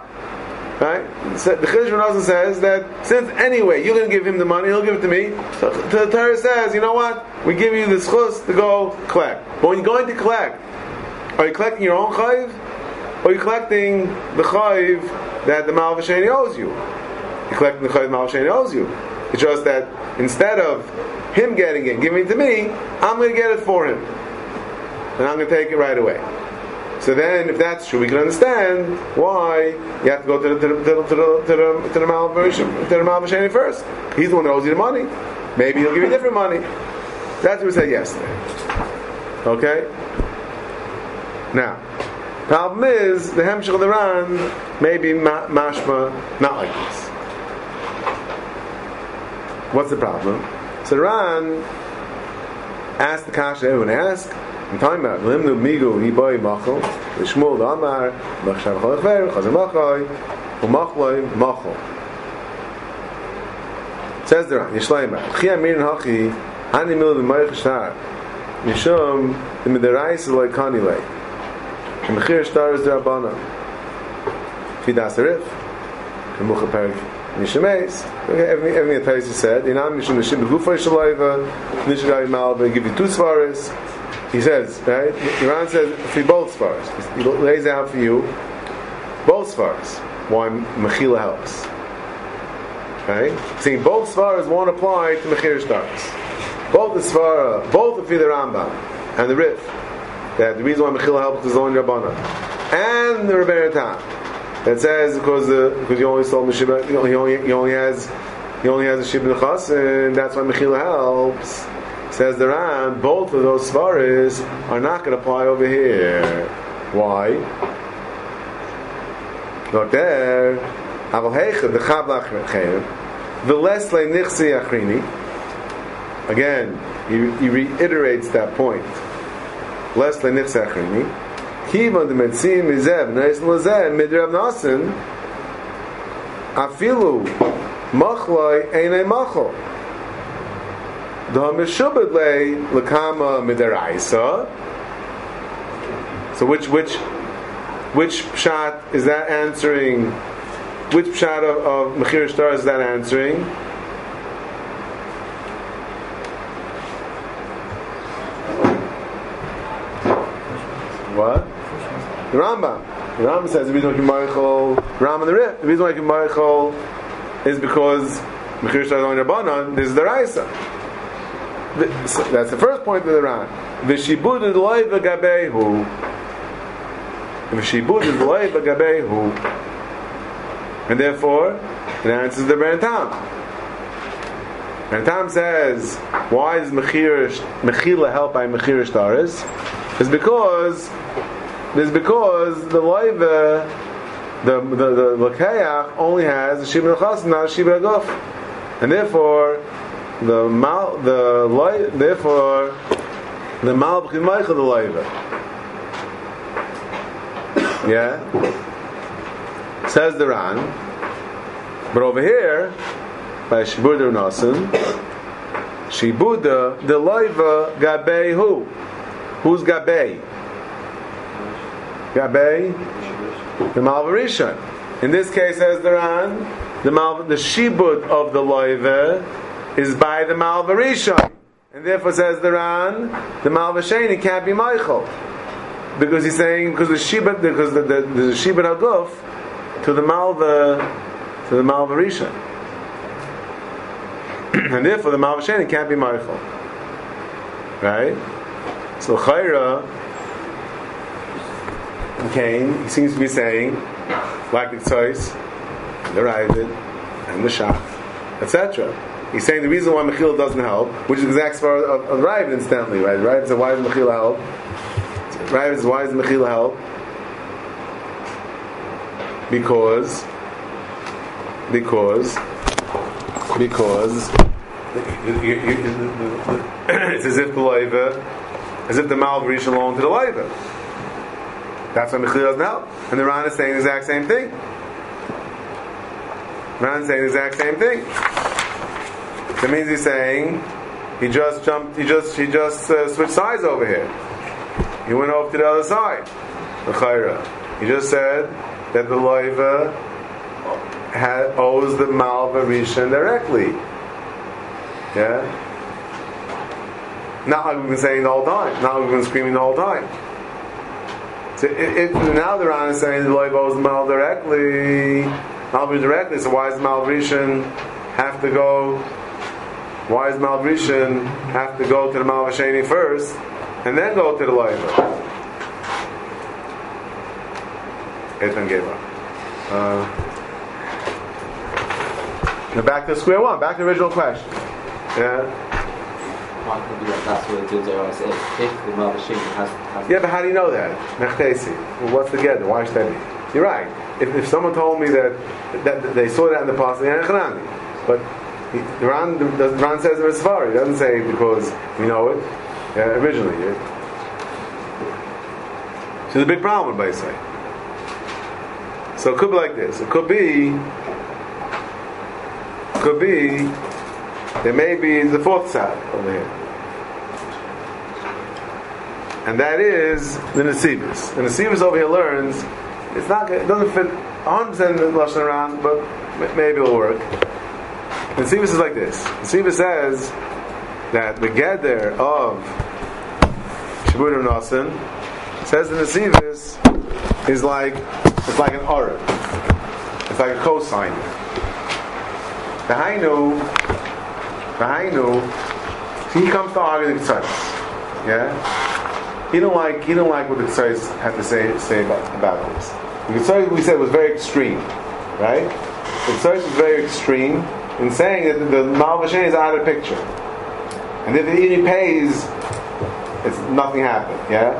Right? The Chiddush says that since anyway you're going to give him the money, he'll give it to me. So the Torah says, you know what? We give you the schus to go collect. But when you're going to collect, are you collecting your own chayiv? or are you're collecting the chayiv that the Malvashani owes you. You're collecting the chayiv Malvashani owes you. It's just that instead of him getting it, giving it to me, I'm going to get it for him. And I'm going to take it right away. So then, if that's true, we can understand why you have to go to the to the first. He's the one that owes you the money. Maybe he'll give you different money. That's what we said yesterday. Okay. Now, problem is the Hemshech of the Ran may be ma- mashma not like this. What's the problem? So Ran asked the kasha everyone ask. in time that lemu migo he boy macho the small amar but shall go away khaz macho u macho macho tzedra yishlaima khia min hachi ani mil de mayr shtar yishom im de rais loy kani lay im khir shtar ze abana fi dasref kemu khaper Ni shmeis, every every the person said, in am mishne shibe gufoy shlaiva, ni mal ve give you two he says, right? Iran says for both svaras. He lays out for you both svaras. Why Mechila helps. Okay? See, both svaras won't apply to Mechir stars. Both the svara, both the the Rambam and the Rif, that the reason why Mechila helps is only Rabbana, and the Rebbeinu that says because the because you only sold Meshiba, he only he only has he only has a Shibin and that's why Mechila helps. Says the Ram, both of those svaras are not going to apply over here. Why? Look there. The less le nichsi achrini. Again, he, he reiterates that point. Less le nichsi achrini. Kivan the metzim mizev neis lezeh midrav nasin afilu machloi einay machol. The Meshubad lay Lakama Midaraisa. So which which which shot is that answering? Which shot of, of Mechir Shtar is that answering? What? The Rambam. The Rambam says the reason why Kimaychol, Ram and the Rif, the reason why Kimaychol is because Mechir Shtar is on Rabbanon, this is the Raisa. That's the first point of the Ran. V'shibud loy v'gabehu. V'shibud loy v'gabehu. And therefore, it answers the Berentam. Berentam says, why is Mechila help by Mechir Shtaris? It's because it's because the loiva, the the the Lakeach only has a Shibra Chas, not a Shibra Gof. And therefore, the mal the loy therefore the mal b'chimaycha the loiva. Yeah, says the Ran. But over here, by Shibuda Nasan, Shibuda the loiva gabei who? Who's gabei? Gabei, the malvarishan. In this case, says the Ran, the mal the shibud of the loiva is by the Malvarishon. And therefore says the Ran, the Malvasheni can't be Michael. Because he's saying, because the Shibat, because the, the, the Shibat Haguf to the Malva, to the Malvarishon. and therefore the Malvasheni can't be Michael. Right? So Chayra, okay, he seems to be saying, like the Tzois, the Ravid, and the Shach, etc. He's saying the reason why Mechila doesn't help, which is exact far of, of Rav incidentally, right? Rav said, why does Mechila help? Rav says, why does Mechila help? Because, because, because it's as if the laiva, as if the malv reached along to the laiva. That's why Mechila doesn't help. And the Ran is saying the exact same thing. Ran is saying the exact same thing. That means he's saying he just jumped, he just he just uh, switched sides over here. He went over to the other side. The chayra. He just said that the loiva had, owes the malva rishon directly. Yeah. Like we've been saying the whole time. Like we've been screaming the whole time. So if, now the Ran is saying the loy owes the mal directly, Malvi directly. So why does Malvishan have to go? Why does Malvishan have to go to the Malvasheni first and then go to the loiva? Ethan gave up. Uh, back to square one. Back to the original question. Yeah. One could be that that's what it is, or if the Malvashim has, has Yeah, but how do you know that? Mechtesi. Well, what's together? Why should that be? You're right. If, if someone told me that, that, that they saw that in the past, But the Ran, the Ran says in the Safari. It doesn't say because we know it yeah, originally. Yeah. So the big problem with say. So it could be like this. It could be, could be, there may be the fourth side over here and that is the Nesivus. The Nesivus over here learns it's not it doesn't fit 100 percent in the lashon around, but maybe it'll work. The Nesivus is like this. The Nesivus says that the gather of Shabbat Nasan says that the Nesivus is like it's like an aura. It's like a cosign. The Hainu, the Hainu, he comes to argue the Ktsaris. Yeah? He don't like he don't like what the Ktsaris have to say say about, about this. The Ktsaris we said was very extreme, right? The Ktsaris was very extreme in saying that the, the Malvashen is out of the picture. And if he pays, it's nothing happened, yeah?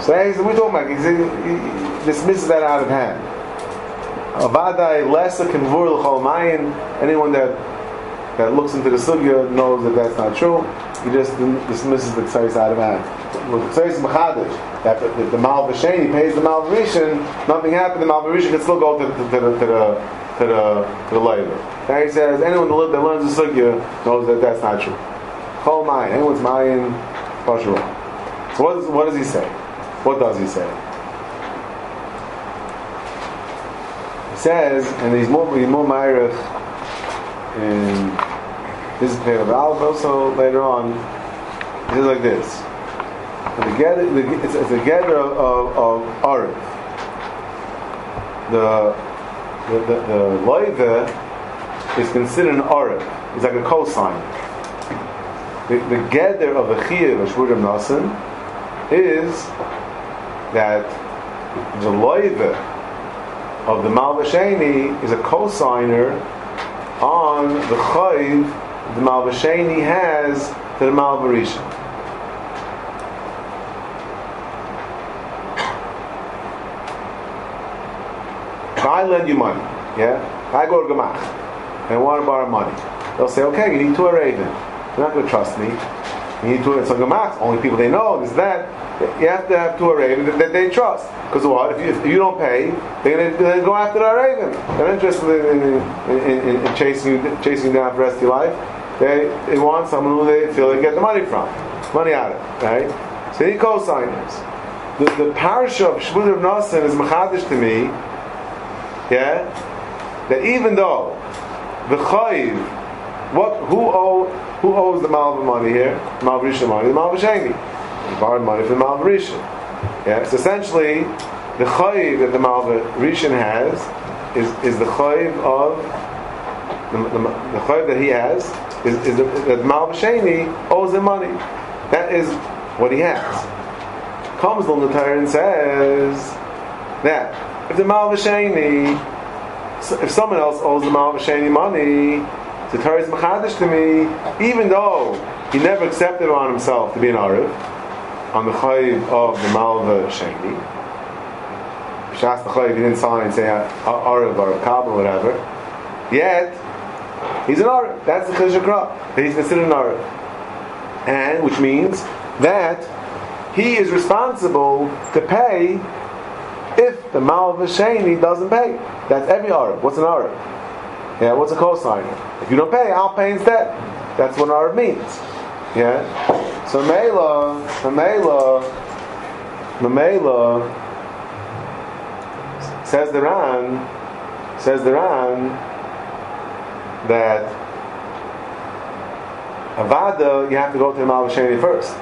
So he's, we're talking about, he's, he dismisses that out of hand. Avadai lesa convur l'chol Anyone that that looks into the sugya knows that that's not true. He just dismisses the ktsaris out of hand. With ktsaris machadish, that the, the, the malvasheni pays the malvarishan, nothing happened. The malvarishan can still go to, to, to, the to the to the to the. Now he says anyone that learns the sugya knows that that's not true. Call mayin, anyone's mayin, partial. So what does, what does he say? What does he say? He says, and he's more he's more ma'arich in this is of Aleph also later on. He says like this. The gather, the, it's, it's a gather of, of, of Arif. The the the, the loive is considered an Arif. It's like a cosign. The, the gather of the Chiyav of Shvurim Nasan is that the loive of the Malvasheni is a cosigner on the Chayiv the Malvasheni has to the Malvarisha. Lend you money, yeah, I go to Gamach and want to borrow money. They'll say, okay, you need to a raven. You're not going to trust me. You need to so Gamach, only people they know, is that you have to have to a raven that, they trust. Because what? If you, if you, don't pay, they're going to go after that raven. They're interested in, in, in, in, chasing you, chasing you down for the rest of your life. They, they want someone who they feel they get the money from, money out of, right? So he co-signers. The, the parasha of Shmud of Nasan is machadish to me, yeah, that even though the chayiv, what who owe who owes the malva money here? Malvarisha money, the malvasheni. He borrowed money from the malvarisha. Yeah, so essentially, the chayiv that the malvarishan has is is the chayiv of the, the, the chayiv that he has is, is the, that malvasheni owes him money. That is what he has. Comes the Torah and says that if the malvasheni, if someone else owes the malvasheni money, the Torah is machadish to me, even though he never accepted on himself to be an Arif, on the chayiv of the malva sheni. Shas the chayiv, he didn't sign and say Arif or Kabul or whatever. Yet, he's an Arif. That's the Chizakra. That he's considered an Arif. And, which means that he is responsible to pay if the malva sheni doesn't pay. That's every Arav. What's an Arav? Yeah, what's a cosigner? If you don't pay, I'll pay instead. That's what Arav means. Yeah. So Mela, Mamela, Mamela says the Ran, says the Ran that Avada you have to go to the Malvasheni first.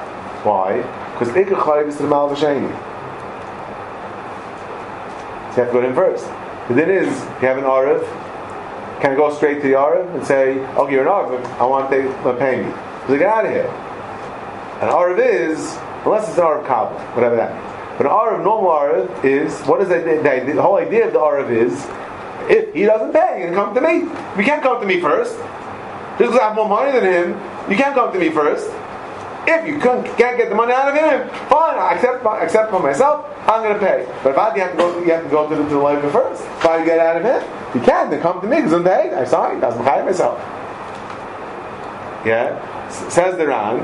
Why? Because Ikachayv is to the Malvasheni. You have to go to him first. The thing is, you have an Arav, can I go straight to the Arav and say, okay, you're an Arav, I want to pay me. So get out of here. An Arav is, unless it's an Arav Kabbalah, whatever that means. But an Arav, normal Arav, is, what is the, the, the whole idea of the Arav is, if he doesn't pay, he can come to me. You can't come to me first. Just because I have more money than him, you can't come to me first. If you can't get the money out of him, fine, I accept, accept for myself, I'm going to pay. But if I you have to go, you have to go to the, to the labor first. If I get out of him, you can, then come to me, because I'm paid. I'm sorry, doesn't pay myself. Yeah? S- says the Ran,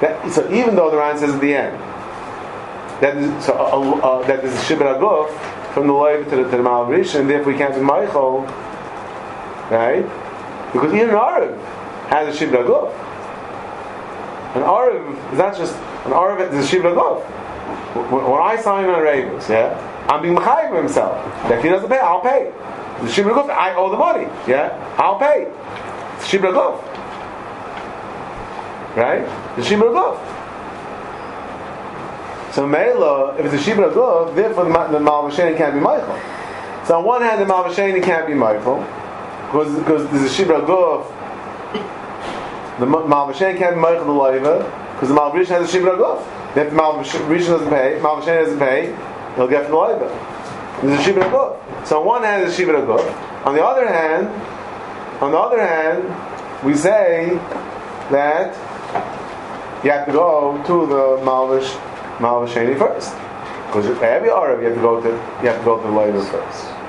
that, so even though the Ran says at the end, that is, so, uh, uh, that is Shibra Guf, from the Leib to the, to the Malvish, and therefore we can't be mochel, right? Because even an Arav has a Shibra Guf. An Arav is not just an Arav is a Shibra Guf. When I sign on Ravens, yeah, I'm being Machayiv himself. If he doesn't pay, I'll pay. The Shibra I owe the money, yeah, I'll pay. It's Shibra. Right? The Shibra. So Mela, if it's a Shibra Guf, therefore the, the Malvasheni can't be mochel. So on one hand, the Malvasheni can't be mochel, because, because there's a Shibra Guf, the Malvasheni can't be mochel the Leiva, because the Malvash has a Shibra Guf. If the Malvash doesn't pay, Malvasheni doesn't pay, he'll get from the Leiva. There's a Shibra Guf. So on one hand, there's a Shibra Guf. On the other hand, on the other hand, we say that you have to go to the Malvash Malvasheni first. Because every Arav you have to go to you have to go to the later first.